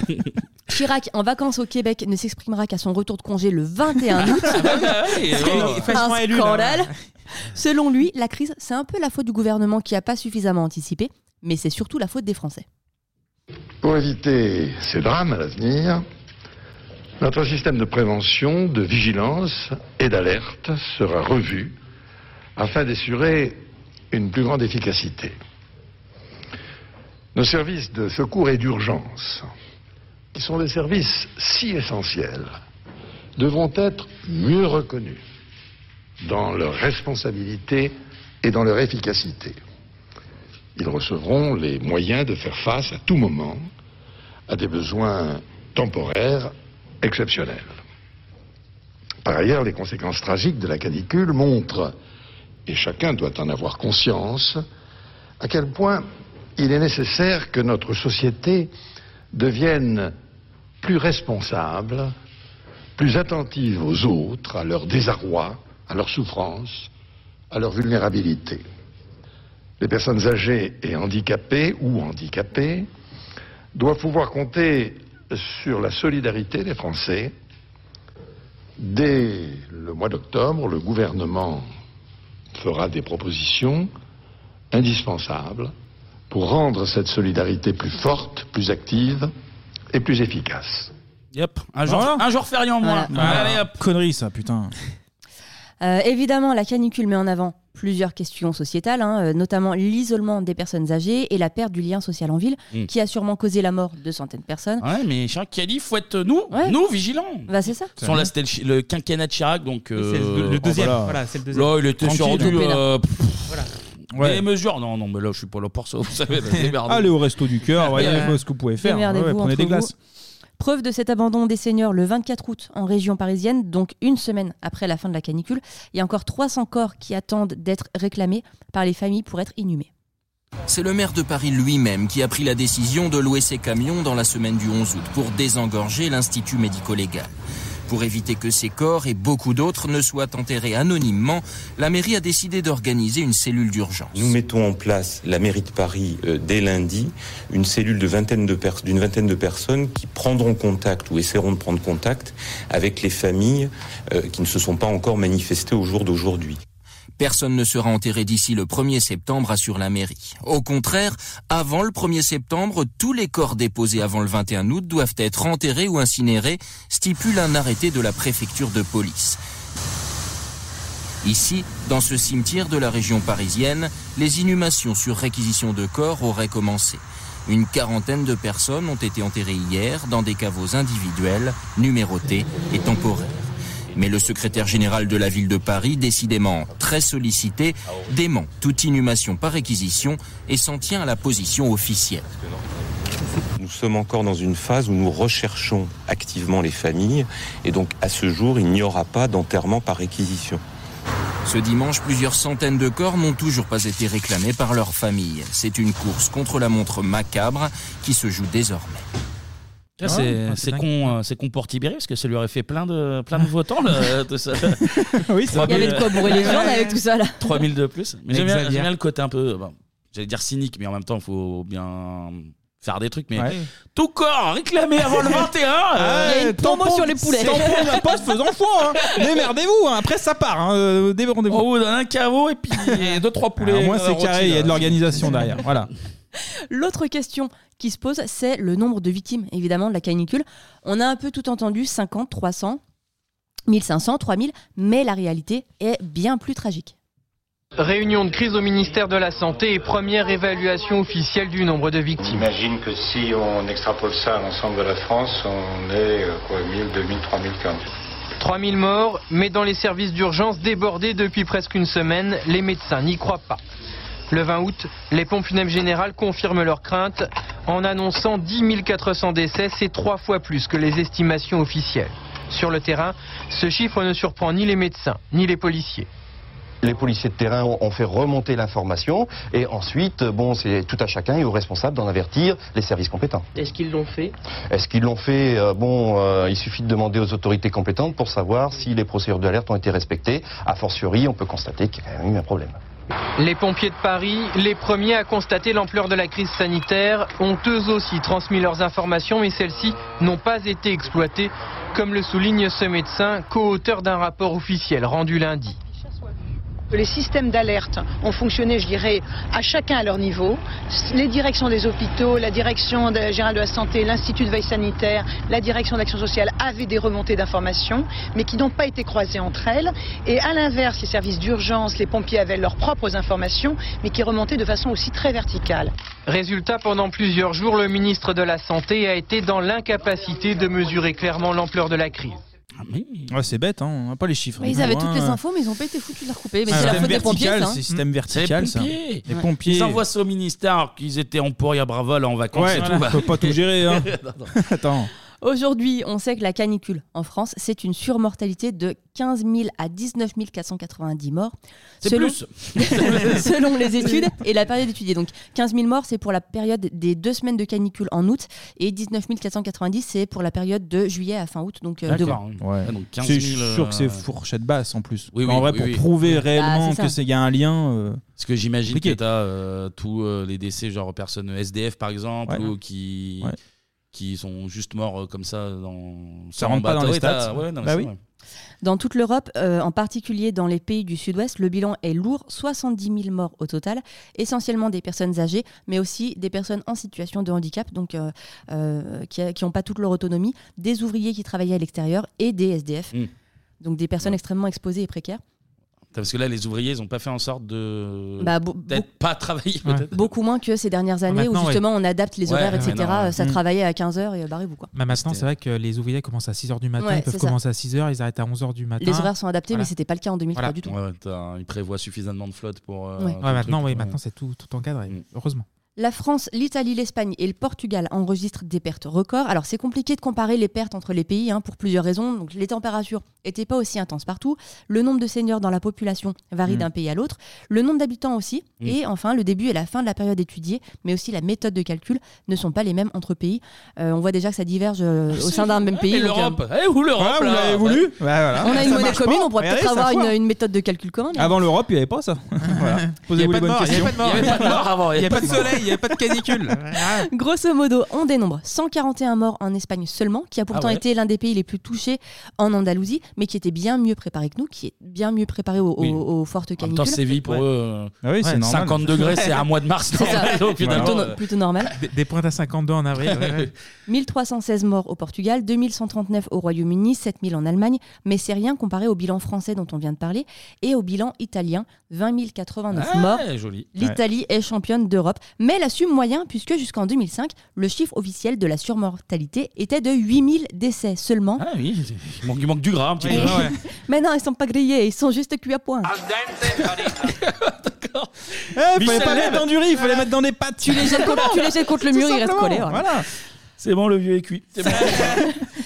Chirac, en vacances au Québec, ne s'exprimera qu'à son retour de congé le 21 août. Fraîchement un scandale. Selon lui, la crise, c'est un peu la faute du gouvernement qui n'a pas suffisamment anticipé, mais c'est surtout la faute des Français. Pour éviter ces drames à l'avenir, notre système de prévention, de vigilance et d'alerte sera revu afin d'assurer une plus grande efficacité. Nos services de secours et d'urgence, qui sont des services si essentiels, devront être mieux reconnus dans leur responsabilité et dans leur efficacité. Ils recevront les moyens de faire face à tout moment à des besoins temporaires exceptionnels. Par ailleurs, les conséquences tragiques de la canicule montrent, et chacun doit en avoir conscience, à quel point il est nécessaire que notre société devienne plus responsable, plus attentive aux autres, à leur désarroi, à leur souffrance, à leur vulnérabilité. Les personnes âgées et handicapées ou handicapées doivent pouvoir compter sur la solidarité des Français. Dès le mois d'octobre, le gouvernement fera des propositions indispensables pour rendre cette solidarité plus forte, plus active et plus efficace. Yep. Un jour, Voilà. un jour férié en moins. Allez, hop. Connerie ça, putain. Euh, évidemment, la canicule met en avant plusieurs questions sociétales, hein, euh, notamment l'isolement des personnes âgées et la perte du lien social en ville, Mm. qui a sûrement causé la mort de centaines de personnes. Ouais, mais Chirac qui a dit, faut être nous, nous vigilants. Bah, c'est ça. Son, là, c'était le, le quinquennat de Chirac, donc. euh, c'est le- le deuxième, voilà. voilà, c'est le deuxième. Là, il était sur Tranquille. du. euh, Voilà. Ouais. Des mesures. Non, non, mais là, je suis pas là pour ça, vous savez. Allez au resto du cœur, voyez Euh, ce que vous pouvez faire. démerdez-vous Ouais, prenez des vous. Preuve de cet abandon des seniors le 24 août en région parisienne, donc une semaine après la fin de la canicule. Il y a encore 300 corps qui attendent d'être réclamés par les familles pour être inhumés. C'est le maire de Paris lui-même qui a pris la décision de louer ses camions dans la semaine du 11 août pour désengorger l'Institut médico-légal. Pour éviter que ces corps et beaucoup d'autres ne soient enterrés anonymement, la mairie a décidé d'organiser une cellule d'urgence. Nous mettons en place, la mairie de Paris, euh, dès lundi, une cellule de vingtaine de d'une vingtaine de personnes qui prendront contact ou essaieront de prendre contact avec les familles euh, qui ne se sont pas encore manifestées au jour d'aujourd'hui. Personne ne sera enterré d'ici le 1er septembre, assure la mairie. Au contraire, avant le 1er septembre, tous les corps déposés avant le 21 août doivent être enterrés ou incinérés, stipule un arrêté de la préfecture de police. Ici, dans ce cimetière de la région parisienne, les inhumations sur réquisition de corps auraient commencé. Une quarantaine de personnes ont été enterrées hier dans des caveaux individuels, numérotés et temporaires. Mais le secrétaire général de la ville de Paris, décidément très sollicité, dément toute inhumation par réquisition et s'en tient à la position officielle. Nous sommes encore dans une phase où nous recherchons activement les familles et donc à ce jour, il n'y aura pas d'enterrement par réquisition. Ce dimanche, plusieurs centaines de corps n'ont toujours pas été réclamés par leur famille. C'est une course contre la montre macabre qui se joue désormais. Ah, c'est con, euh, c'est con pour Tibéri parce que ça lui aurait fait plein de, plein de votants. Là, tout ça. oui, Il y avait de quoi bourrer les urnes avec tout ça là. 3000 de plus. Mais j'aime bien, j'aime bien le côté un peu, bon, j'allais dire cynique, mais en même temps, il faut bien faire des trucs. Mais Ouais. tout corps réclamé avant le 21. euh, Ah, Il y a une promo sur les poulets. Tampon de la poste faisant foi. Hein. Démerdez-vous. hein. Après, ça part. Hein. euh, Démerdez-vous. Au bout d'un caveau et puis deux trois poulets. Alors, moi, euh, c'est carré. Il y a de l'organisation derrière. Voilà. L'autre question qui se pose, c'est le nombre de victimes, évidemment, de la canicule. On a un peu tout entendu, 50, 300, 1500, 3000, mais la réalité est bien plus tragique. Réunion de crise au ministère de la Santé et première évaluation officielle du nombre de victimes. J'imagine que si on extrapole ça à l'ensemble de la France, on est euh, quoi, 1000, 2000, 3000 cas. 3000 morts, mais dans les services d'urgence débordés depuis presque une semaine, les médecins n'y croient pas. Le 20 août, les pompes funèbres générales confirment leurs craintes en annonçant 10 400 décès, c'est trois fois plus que les estimations officielles. Sur le terrain, ce chiffre ne surprend ni les médecins, ni les policiers. Les policiers de terrain ont fait remonter l'information et ensuite, bon, c'est tout à chacun et aux responsables d'en avertir les services compétents. Est-ce qu'ils l'ont fait? Est-ce qu'ils l'ont fait? Euh, Bon, euh, il suffit de demander aux autorités compétentes pour savoir si les procédures d'alerte ont été respectées. A fortiori, on peut constater qu'il y a quand même eu un problème. Les pompiers de Paris, les premiers à constater l'ampleur de la crise sanitaire, ont eux aussi transmis leurs informations, mais celles-ci n'ont pas été exploitées, comme le souligne ce médecin, co-auteur d'un rapport officiel rendu lundi. Les systèmes d'alerte ont fonctionné, je dirais, à chacun à leur niveau. Les directions des hôpitaux, la direction générale de la santé, l'Institut de veille sanitaire, la direction d'action sociale avaient des remontées d'informations, mais qui n'ont pas été croisées entre elles. Et à l'inverse, les services d'urgence, les pompiers avaient leurs propres informations, mais qui remontaient de façon aussi très verticale. Résultat, pendant plusieurs jours, le ministre de la Santé a été dans l'incapacité de mesurer clairement l'ampleur de la crise. Ouais, c'est bête, hein. on n'a pas les chiffres. ils avaient Hein. toutes les infos, mais ils n'ont pas été foutus de la recouper. Mais Ah, c'est la système faute des pompiers, vertical, ça. hein. c'est système vertical, C'est les ça. pompiers. Les pompiers. Ils envoient ça au ministère qu'ils étaient en Port à Brava là en vacances Ouais, et tu tout. bah. pas tout gérer. Hein. Non, non. Attends. Aujourd'hui, on sait que la canicule en France, c'est une surmortalité de 15 000 à 19 490 morts. C'est selon- plus. selon les études et la période étudiée. Donc 15 000 morts, c'est pour la période des deux semaines de canicule en août et 19 490, c'est pour la période de juillet à fin août, donc euh. Ouais. Ah, donc 15 c'est 000, sûr que c'est euh, fourchette basse en plus. Oui, en oui, vrai, oui, pour oui. prouver Oui. réellement Bah, c'est ça. que c'est il y a un lien. euh, Parce que j'imagine que tu as tous euh, les décès, genre personnes SDF par exemple, Ouais. ou qui, Ouais. Qui sont juste morts euh, comme ça dans. Ça rentre pas dans les stats. Ouais, non, mais Bah oui. Dans toute l'Europe, euh, en particulier dans les pays du sud-ouest, le bilan est lourd, 70 000 morts au total, essentiellement des personnes âgées, mais aussi des personnes en situation de handicap, donc euh, euh, qui n'ont pas toute leur autonomie, des ouvriers qui travaillaient à l'extérieur et des SDF, Mm. donc des personnes extrêmement exposées et précaires. Parce que là, les ouvriers, ils ont pas fait en sorte de. Bah, Peut-être pas travailler, peut-être. Beaucoup moins que ces dernières années où justement on adapte les horaires, ouais, etc. Ça Mm. travaillait à 15h et barrez-vous quoi. Bah maintenant, c'est vrai que les ouvriers commencent à 6h du matin, Ouais, ils peuvent ça. commencer à 6h, ils arrêtent à 11h du matin. Les horaires sont adaptés, Voilà. mais c'était pas le cas en 2003 Voilà. du tout. Ils prévoient suffisamment de flotte pour. euh, maintenant, truc, maintenant c'est tout, tout encadré, Mm. heureusement. La France, l'Italie, l'Espagne et le Portugal enregistrent des pertes records. Alors c'est compliqué de comparer les pertes entre les pays hein, pour plusieurs raisons. Donc, les températures n'étaient pas aussi intenses partout. Le nombre de seniors dans la population varie Mm. d'un pays à l'autre. Le nombre d'habitants aussi. Mm. Et enfin, le début et la fin de la période étudiée, mais aussi la méthode de calcul ne sont pas les mêmes entre pays. Euh, on voit déjà que ça diverge euh, au sein d'un même pays. Et euh, l'Europe Eh, où l'Europe Ah, vous là l'avez voulu voilà. on a une Ça monnaie commune, pas. on pourrait peut-être avoir une, méthode de calcul commune. Avant l'Europe, il n'y avait pas ça. voilà. Avait pas de mort avant, il n'y avait pas de soleil, il n'y avait pas de canicule. Grosso modo, on dénombre 141 morts en Espagne seulement, qui a pourtant Ah ouais. été l'un des pays les plus touchés en Andalousie, mais qui était bien mieux préparé que nous, qui est bien mieux préparé aux, Oui. aux- aux fortes En même canicules. temps, Séville, pour eux, euh, Ah oui, c'est normal. 50 degrés, c'est un mois de mars. Donc, plutôt, euh, plutôt normal. Des, des pointes à 52 en avril. ouais, ouais. 1316 morts au Portugal, 2139 au Royaume-Uni, 7000 en Allemagne, mais c'est rien comparé au bilan français dont on vient de parler et au bilan italien, 20 089 Ah, morts. joli. L'Italie est championne d'Europe, mais elle assume moyen puisque jusqu'en 2005, le chiffre officiel de la surmortalité était de 8000 décès seulement. Ah oui, il manque, il manque du gras un petit peu. Mais non, ils sont pas grillés, ils sont juste cuits à point. Eh, fallait pas mettre dans du riz, il fallait mettre dans des pâtes. Tu les jettes contre, tu les jettes contre le mur, ils restent collés. voilà. Voilà. C'est bon, le vieux est cuit. C'est bon.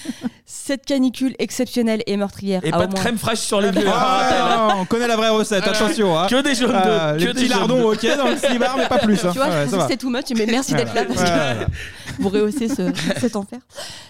Cette canicule exceptionnelle et meurtrière. Et a pas au de moins- crème fraîche sur les vieux. Ah, non, on connaît la vraie recette, attention. hein. Que des jaunes Ah, d'œufs, Les que des petits jaunes lardons, d'œufs. ok, dans le slibard, mais pas plus. hein. Tu vois, Ouais, je ça pensais va. que c'était too much, mais merci d'être là parce que Voilà. Vous rehaussez ce, cet enfer.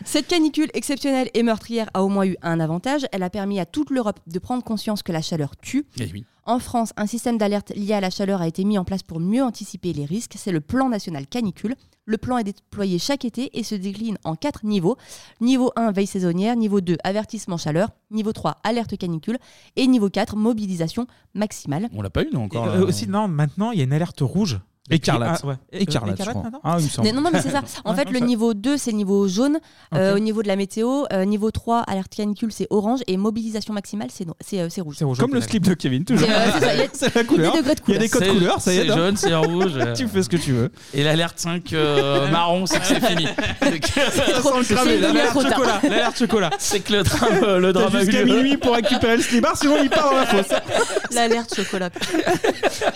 Cette canicule exceptionnelle et meurtrière a au moins eu un avantage. Elle a permis à toute l'Europe de prendre conscience que la chaleur tue. Eh oui. En France, un système d'alerte lié à la chaleur a été mis en place pour mieux anticiper les risques. C'est le plan national canicule. Le plan est déployé chaque été et se décline en quatre niveaux. Niveau 1, veille saisonnière. Niveau 2, avertissement chaleur. Niveau 3, alerte canicule. Et niveau 4, mobilisation maximale. On l'a pas eu, non, encore. Euh, aussi, non, maintenant, il y a une alerte rouge. Écarlate. Ah, ouais. Écarlate, je crois. maintenant Ah, il me semble. Mais non, non, mais c'est ça. En fait, le niveau 2, c'est le niveau jaune. Euh, au niveau de la météo, euh, niveau 3, alerte canicule, c'est orange. Et mobilisation maximale, c'est no- c'est euh, c'est rouge. Comme le slip de Kevin, toujours. C'est, il y a- la couleur. des degrés de Il y a des codes C'est- couleurs, ça y est. C'est hein. jaune, c'est rouge. Tu fais ce que tu veux. Et l'alerte 5 euh, marron, c'est que c'est fini. Ça sent le cramer. L'alerte trop tard. chocolat. L'alerte chocolat. C'est que le drame, le drame jusqu'à minuit pour récupérer le slibard, sinon il part dans la fosse. L'alerte chocolat.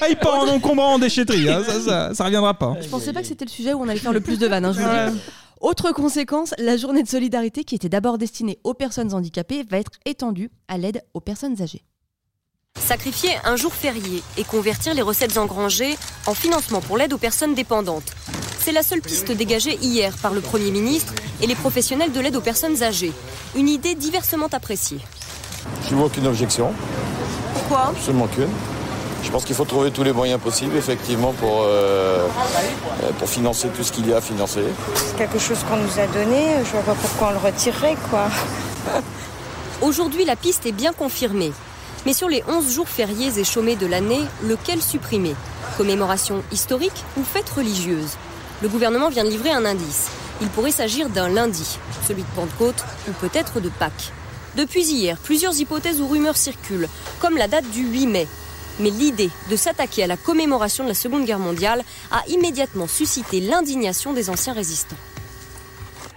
Ah, il part en encombrant en déchetterie. Ça, ça, reviendra pas. Je pensais pas que c'était le sujet où on allait faire le plus de vannes, hein, je vous le dis. Autre conséquence, la journée de solidarité qui était d'abord destinée aux personnes handicapées va être étendue à l'aide aux personnes âgées. Sacrifier un jour férié et convertir les recettes engrangées en financement pour l'aide aux personnes dépendantes. C'est la seule piste dégagée hier par le Premier ministre et les professionnels de l'aide aux personnes âgées. Une idée diversement appréciée. Je vois aucune objection, Pourquoi? Absolument aucune. Je pense qu'il faut trouver tous les moyens possibles, effectivement, pour, euh, euh, pour financer tout ce qu'il y a à financer. C'est quelque chose qu'on nous a donné, je vois pas pourquoi on le retirerait, quoi. Aujourd'hui, la piste est bien confirmée. Mais sur les 11 jours fériés et chômés de l'année, lequel supprimer? Commémoration historique ou fête religieuse? Le gouvernement vient de livrer un indice. Il pourrait s'agir d'un lundi, celui de Pentecôte ou peut-être de Pâques. Depuis hier, plusieurs hypothèses ou rumeurs circulent, comme la date du 8 mai. Mais l'idée de s'attaquer à la commémoration de la Seconde Guerre mondiale a immédiatement suscité l'indignation des anciens résistants.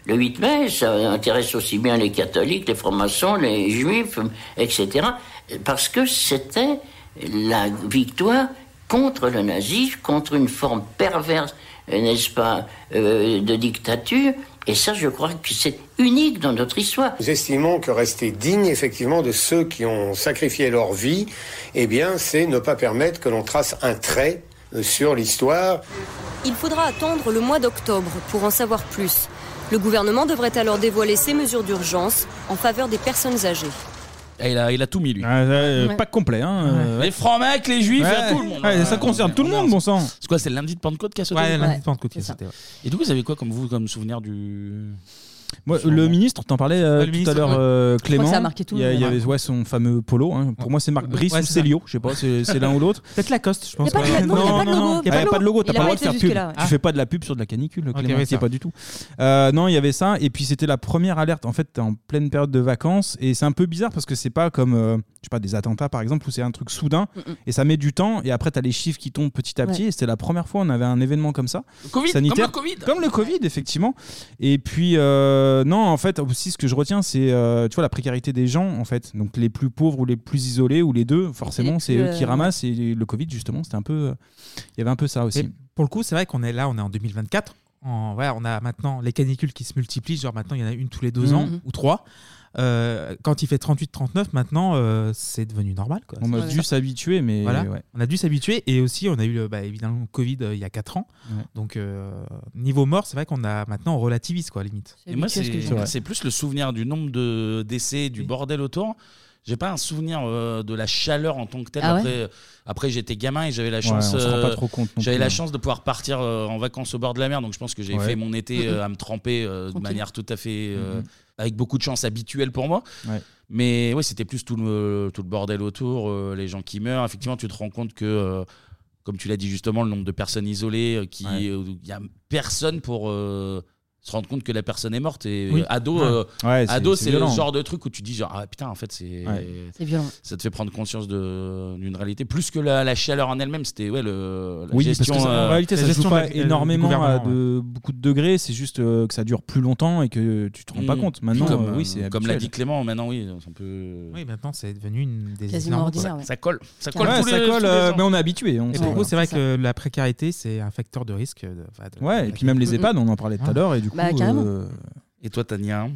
Le 8 mai, ça intéresse aussi bien les catholiques, les francs-maçons, les juifs, etc. Parce que c'était la victoire contre le nazisme, contre une forme perverse, n'est-ce pas, euh, de dictature Et ça, je crois que c'est unique dans notre histoire. Nous estimons que rester digne, effectivement, de ceux qui ont sacrifié leur vie, eh bien, c'est ne pas permettre que l'on trace un trait euh, sur l'histoire. Il faudra attendre le mois d'octobre pour en savoir plus. Le gouvernement devrait alors dévoiler ses mesures d'urgence en faveur des personnes âgées. Et il, a, il a tout mis lui. euh, Pas complet. Hein, euh, Les francs-macs, les juifs, il y a Ouais. tout le monde. Ouais, ça concerne tout le monde, bon sang. C'est quoi, c'est le lundi de Pentecôte qui a sauté Ouais, le lundi de Pentecôte qui a sauté. Et du coup, vous avez quoi comme vous comme souvenir du. Moi, le ministre, t'en parlais euh, Ouais, tout ministre, à l'heure, ouais. euh, Clément. ça a marqué tout il y, a- le il y avait ouais, son fameux polo. hein. Pour moi, c'est Marc Brice Ouais, ou. Célio. Je sais pas, c'est l'un ou l'autre. Peut-être Lacoste, je pense. Il n'y a pas de Non, logo. non, non. Il n'y a pas de logo. T'as pas le droit de faire pub. ouais. Tu fais pas de la pub sur de la canicule, Clément. ça. pas du tout. Euh, non, il y avait ça. Et puis c'était la première alerte. En fait, t'es en pleine période de vacances et c'est un peu bizarre parce que c'est pas comme, je sais pas, des attentats par exemple où c'est un truc soudain Mm, et ça met du temps. Et après, t'as les chiffres qui tombent petit à petit. Et c'était la première fois on avait un événement comme ça. Le Covid, sanitaire. comme le Covid. Comme le Covid, effectivement. Et puis, euh, non, en fait, aussi, ce que je retiens, c'est, euh, tu vois, la précarité des gens, en fait. Donc, les plus pauvres ou les plus isolés, ou les deux, forcément, c'est eux qui euh, ramassent. Et le Covid, justement, c'était un peu. euh, Il y avait un peu ça aussi. Et pour le coup, c'est vrai qu'on est là, on est en 2024. En, on a maintenant les canicules qui se multiplient. Genre maintenant, il y en a une tous les deux Mhm. ans ou trois. Euh, quand il fait 38-39, maintenant, euh, c'est devenu normal. Quoi. On a dû s'habituer, mais Voilà. ouais. On a dû s'habituer. Et aussi, on a eu le- bah, évidemment le Covid euh, il y a 4 ans. Ouais. Donc, euh, niveau mort, c'est vrai qu'on a maintenant, on relativise, quoi, limite. Et moi, c'est c'est plus le souvenir du nombre de décès, du bordel autour. J'ai pas un souvenir euh, de la chaleur en tant que telle. Ah ouais après, après j'étais gamin et j'avais la chance. on se rend euh, pas trop compte non J'avais plus, la hein. chance de pouvoir partir euh, en vacances au bord de la mer. Donc je pense que j'ai Ouais. fait mon été euh, à me tremper euh, de Tranquille. manière tout à fait, euh, Mhm. avec beaucoup de chance habituelle pour moi. Ouais. Mais ouais, c'était plus tout le, tout le bordel autour, euh, les gens qui meurent. Effectivement, tu te rends compte que, euh, comme tu l'as dit justement, le nombre de personnes isolées, euh, qui, Ouais. euh, il y a personne pour euh, se rendre compte que la personne est morte. Et Oui. ado, Ouais. euh, Ouais, c'est- ado, c'est c'est le violent. genre de truc où tu dis genre ah putain en fait c'est Ouais. C'est violent. Ça te fait prendre conscience de- d'une réalité plus que la, la chaleur en elle-même. C'était ouais le la Oui, gestion. parce que ça- euh, en réalité, ça la se joue gestion pas de la- du énormément à gouvernement, de beaucoup de degrés. C'est juste euh, que ça dure plus longtemps et que tu te rends pas Mm. compte. Maintenant, comme, euh, euh, oui, c'est comme l'a habituel. dit Clément, maintenant oui, on peut. Oui, maintenant, c'est devenu une des Quasiment ordinaire, ouais. Ça colle, ça colle. Ouais, tous ça les- colle, tous les euh, ans. mais on est habitué. On Et sait, pour vous, ouais. c'est vrai que la précarité, c'est un facteur de risque. de- enfin, de- Ouais, et puis même les EHPAD, on en parlait tout à l'heure, et du coup. Bah, carrément. euh, Et toi, Tania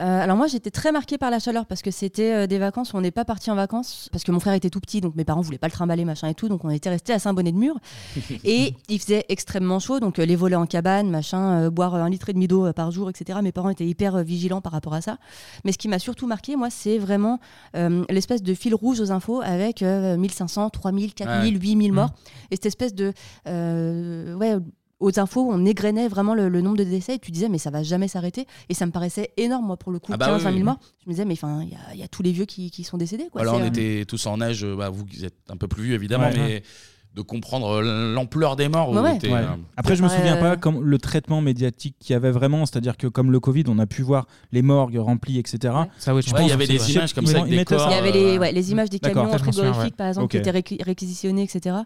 Euh, alors moi j'étais très marquée par la chaleur parce que c'était euh, des vacances où on n'est pas parti en vacances parce que mon frère était tout petit donc mes parents voulaient pas le trimballer machin et tout donc on était resté à Saint-Bonnet-de-Mur et il faisait extrêmement chaud donc euh, les volets en cabane machin boire un litre et demi d'eau par jour etc mes parents étaient hyper vigilants par rapport à ça mais ce qui m'a surtout marqué moi c'est vraiment l'espèce de fil rouge aux infos avec euh, 1500 3000 4000 Ouais. 8000 morts et cette espèce de ouais aux infos, on égrenait vraiment le, le nombre de décès et tu disais mais ça va jamais s'arrêter et ça me paraissait énorme moi pour le coup Ah bah 15 oui, 20 000 oui. morts je me disais mais enfin il y a- il y, a tous les vieux qui, qui sont décédés quoi Alors on euh, était tous en âge, bah, vous qui êtes un peu plus vieux évidemment, Ouais. mais de comprendre euh, l'ampleur des morts. Bah où ouais. euh, Après, je me souviens euh, pas comme le traitement médiatique qu'il y avait vraiment, c'est-à-dire que comme le Covid, on a pu voir les morgues remplies, etc. Ça, oui, je pense il y avait des images comme ça il y avait les, ouais, les images des camions frigorifiques par exemple qui étaient réqui- réquisitionnés etc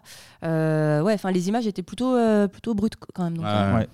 Euh, ouais enfin les images étaient plutôt euh, plutôt brutes quand même donc, euh, Ouais.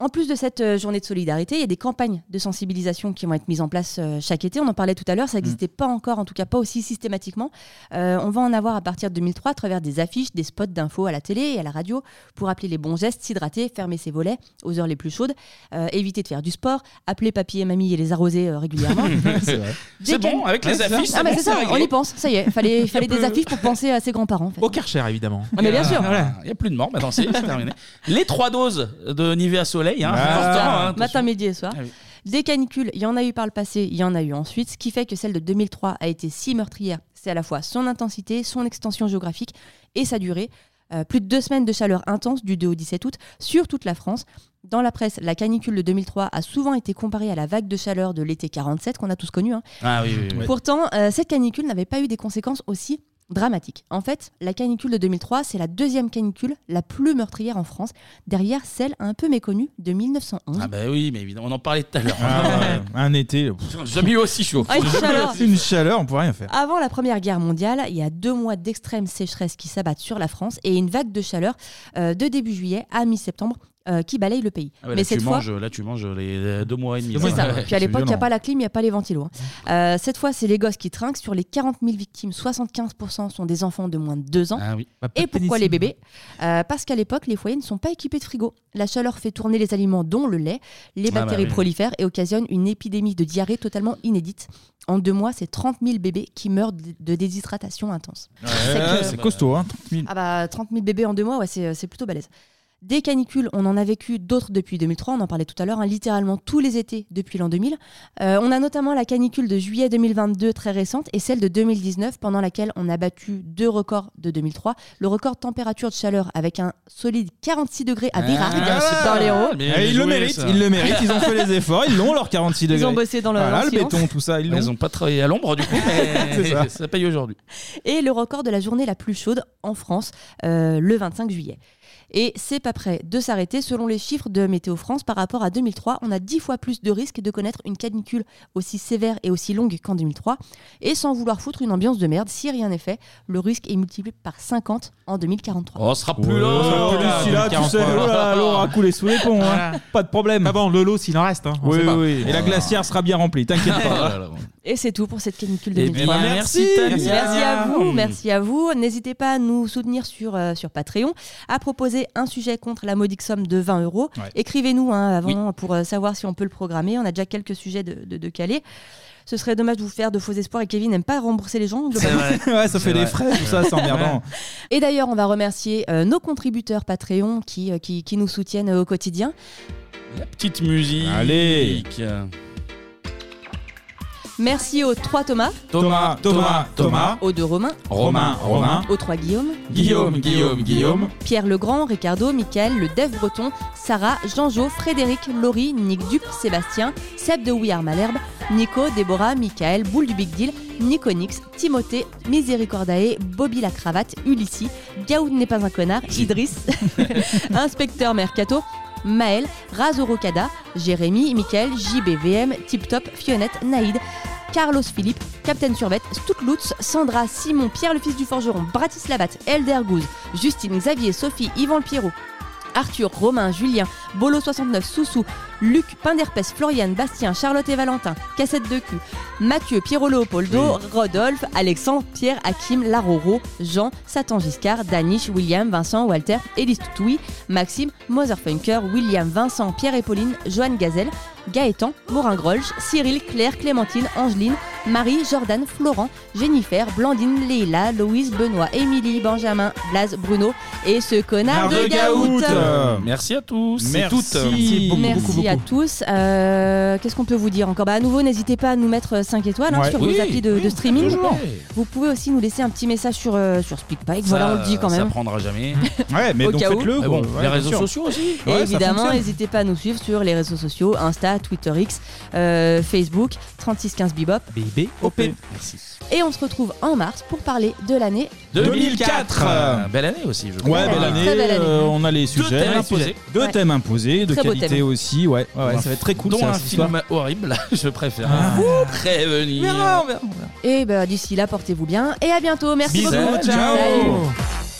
En plus de cette euh, journée de solidarité, il y a des campagnes de sensibilisation qui vont être mises en place euh, chaque été. On en parlait tout à l'heure, ça n'existait pas encore, en tout cas pas aussi systématiquement. Euh, on va en avoir à partir de 2003 à travers des affiches, des spots d'infos à la télé et à la radio pour appeler les bons gestes, s'hydrater, fermer ses volets aux heures les plus chaudes, euh, éviter de faire du sport, appeler papy et mamie et les arroser euh, régulièrement. C'est bon, avec les Ouais, c'est ça. affiches, Ah, c'est ça, on y pense, ça y est. Fallait, fallait des affiches pour penser à ses grands-parents. en fait. Au Karcher, évidemment. Ah, mais bien sûr. Il n'y a plus de morts, maintenant c'est terminé. Les trois doses de Nivea Soleil, hein, Ah. hein, Matin, midi et soir. Ah oui. Des canicules, il y en a eu par le passé, il y en a eu ensuite. Ce qui fait que celle de 2003 a été si meurtrière, c'est à la fois son intensité, son extension géographique et sa durée. Euh, plus de deux semaines de chaleur intense du 2 au 17 août sur toute la France. Dans la presse, la canicule de 2003 a souvent été comparée à la vague de chaleur de l'été 47 qu'on a tous connu. hein. Ah oui, oui, oui. Pourtant, euh, cette canicule n'avait pas eu des conséquences aussi dramatiques. En fait, la canicule de 2003, c'est la deuxième canicule la plus meurtrière en France, derrière celle un peu méconnue de 1911. Ah bah oui, mais évidemment, on en parlait tout à l'heure. Ah ouais, un été. J'ai jamais eu aussi chaud. Ah, une chaleur. C'est une chaleur, on peut rien faire. Avant la Première Guerre mondiale, il y a deux mois d'extrême sécheresse qui s'abattent sur la France et une vague de chaleur euh, de début juillet à mi-septembre euh, qui balayent le pays. Ah ouais, Mais là, cette tu fois, manges, là, tu manges les deux mois et demi. c'est ça. Ouais. Puis à l'époque, il n'y a pas la clim, il n'y a pas les ventilos. hein. Euh, cette fois, c'est les gosses qui trinquent. Sur les 40 000 victimes, 75% sont des enfants de moins de 2 ans. Ah oui. Et pourquoi les bébés? Euh, Parce qu'à l'époque, les foyers ne sont pas équipés de frigo. La chaleur fait tourner les aliments, dont le lait. Les Ah bah bactéries oui. prolifèrent et occasionnent une épidémie de diarrhée totalement inédite. En deux mois, c'est 30 000 bébés qui meurent de déshydratation intense. C'est c'est costaud, hein. 30 000. ah bah 30 000 bébés en deux mois, ouais, c'est c'est plutôt balèze. Des canicules, on en a vécu d'autres depuis 2003, on en parlait tout à l'heure, hein, littéralement tous les étés depuis l'an 2000. Euh, on a notamment la canicule de juillet 2022 très récente et celle de 2019 pendant laquelle on a battu deux records de 2003. Le record de température de chaleur avec un solide 46 degrés à Virac Ah, dans. Eh, ils le méritent, ils le méritent, ils ont fait les efforts, ils l'ont leur 46 degrés. ont bossé dans le- Voilà, le béton, tout ça, ils. Ils n'ont pas travaillé à l'ombre du coup, mais ça paye aujourd'hui. et le record de la journée la plus chaude en France euh, le 25 juillet. Et c'est pas prêt de s'arrêter. Selon les chiffres de Météo France, par rapport à 2003, on a 10 fois plus de risques de connaître une canicule aussi sévère et aussi longue qu'en 2003. Et sans vouloir foutre une ambiance de merde, si rien n'est fait, le risque est multiplié par 50 en 2043. Oh, on sera plus Ouais, là. on sera plus là, tu sais, oh là, l'eau aura coulé sous les ponts, hein. pas de problème. Ah bon, le lot s'il en reste. Hein, on Oui, sait pas. oui, et la glacière sera bien remplie, t'inquiète pas. Et c'est tout pour cette canicule Eh 2023. bien, merci. Merci à vous, merci à vous. N'hésitez pas à nous soutenir sur, euh, sur Patreon, à proposer un sujet contre la modique somme de 20 euros. Ouais. Écrivez-nous hein, avant pour euh, savoir si on peut le programmer. On a déjà quelques sujets de, de, de caler. Ce serait dommage de vous faire de faux espoirs et Kevin n'aime pas rembourser les gens. ouais, ça fait des frais, tout ça, c'est emmerdant. Et d'ailleurs, on va remercier euh, nos contributeurs Patreon qui, euh, qui, qui nous soutiennent euh, au quotidien. La petite musique. Allez. Merci aux trois Thomas, Thomas, Thomas, Thomas. aux deux Romain, Romain, Romain. aux trois Guillaume, Guillaume, Guillaume, Guillaume. Pierre Legrand, Ricardo, Mickaël, le Dev Breton, Sarah, Jean-Jo, Frédéric, Laurie, Nick Dupe, Sébastien, Seb de We Are Malherbe, Nico, Déborah, Michael, Boule du Big Deal, Nico Nix, Timothée, Miséricordae, Bobby la Cravate, Ulissi, Gaoud n'est pas un connard, Idriss, Inspecteur Mercato, Maël, Razorokada, Jérémy, Michael, JBVM, Tip Top, Fionnette, Naïd, Carlos Philippe, Captain Survette, Stoutlutz, Sandra, Simon, Pierre le fils du forgeron, Bratislavat, Elder Gouze, Justine, Xavier, Sophie, Yvan le Pierrot, Arthur, Romain, Julien, Bolo69, Soussou, Luc, Pinderpes, Floriane, Bastien, Charlotte et Valentin, Cassette de cul, Mathieu, Pierrot Leopoldo, Rodolphe, Alexandre, Pierre, Hakim, Laroro, Jean, Satan Giscard, Danish, William, Vincent, Walter, Élise Toutoui, Maxime, Motherfunker, William, Vincent, Pierre et Pauline, Joanne Gazelle, Gaëtan, Morin Grolsch, Cyril, Claire, Clémentine, Angeline, Marie, Jordan, Florent, Jennifer, Blandine, Leila, Louise, Benoît, Émilie, Benjamin, Blaise, Bruno et ce connard de Gaout. Merci à tous. Merci. toutes. Merci beaucoup, Merci beaucoup, à tous. Euh, Qu'est-ce qu'on peut vous dire encore? Bah, À nouveau, n'hésitez pas à nous mettre 5 étoiles hein, Ouais. sur Oui, vos applis de, de streaming. toujours. Vous pouvez aussi nous laisser un petit message sur, euh, sur SpeakPipe. Voilà, on le dit quand Ça même. prendra jamais. Ouais, mais Au donc faites-le. Bon, quoi. les réseaux sociaux aussi. Et Ouais, ça évidemment, n'hésitez pas à nous suivre sur les réseaux sociaux Insta, Twitter X, euh, Facebook, 3615 Bebop. BB OP. Merci. Et on se retrouve en mars pour parler de l'année 2004. Euh, Belle année aussi, je crois. Ouais, belle année. Très belle année. euh, on a les sujets. thèmes les imposés. sujets. Deux Ouais. thèmes imposés, de Très beau qualité thème. aussi. Ouais, ouais, ouais, ça va être très cool. Dont ça, un cette histoire. film horrible, je préfère Ah. vous prévenir. Et bah, d'ici là, portez-vous bien et à bientôt. Merci Bisous, beaucoup. ciao. Salut.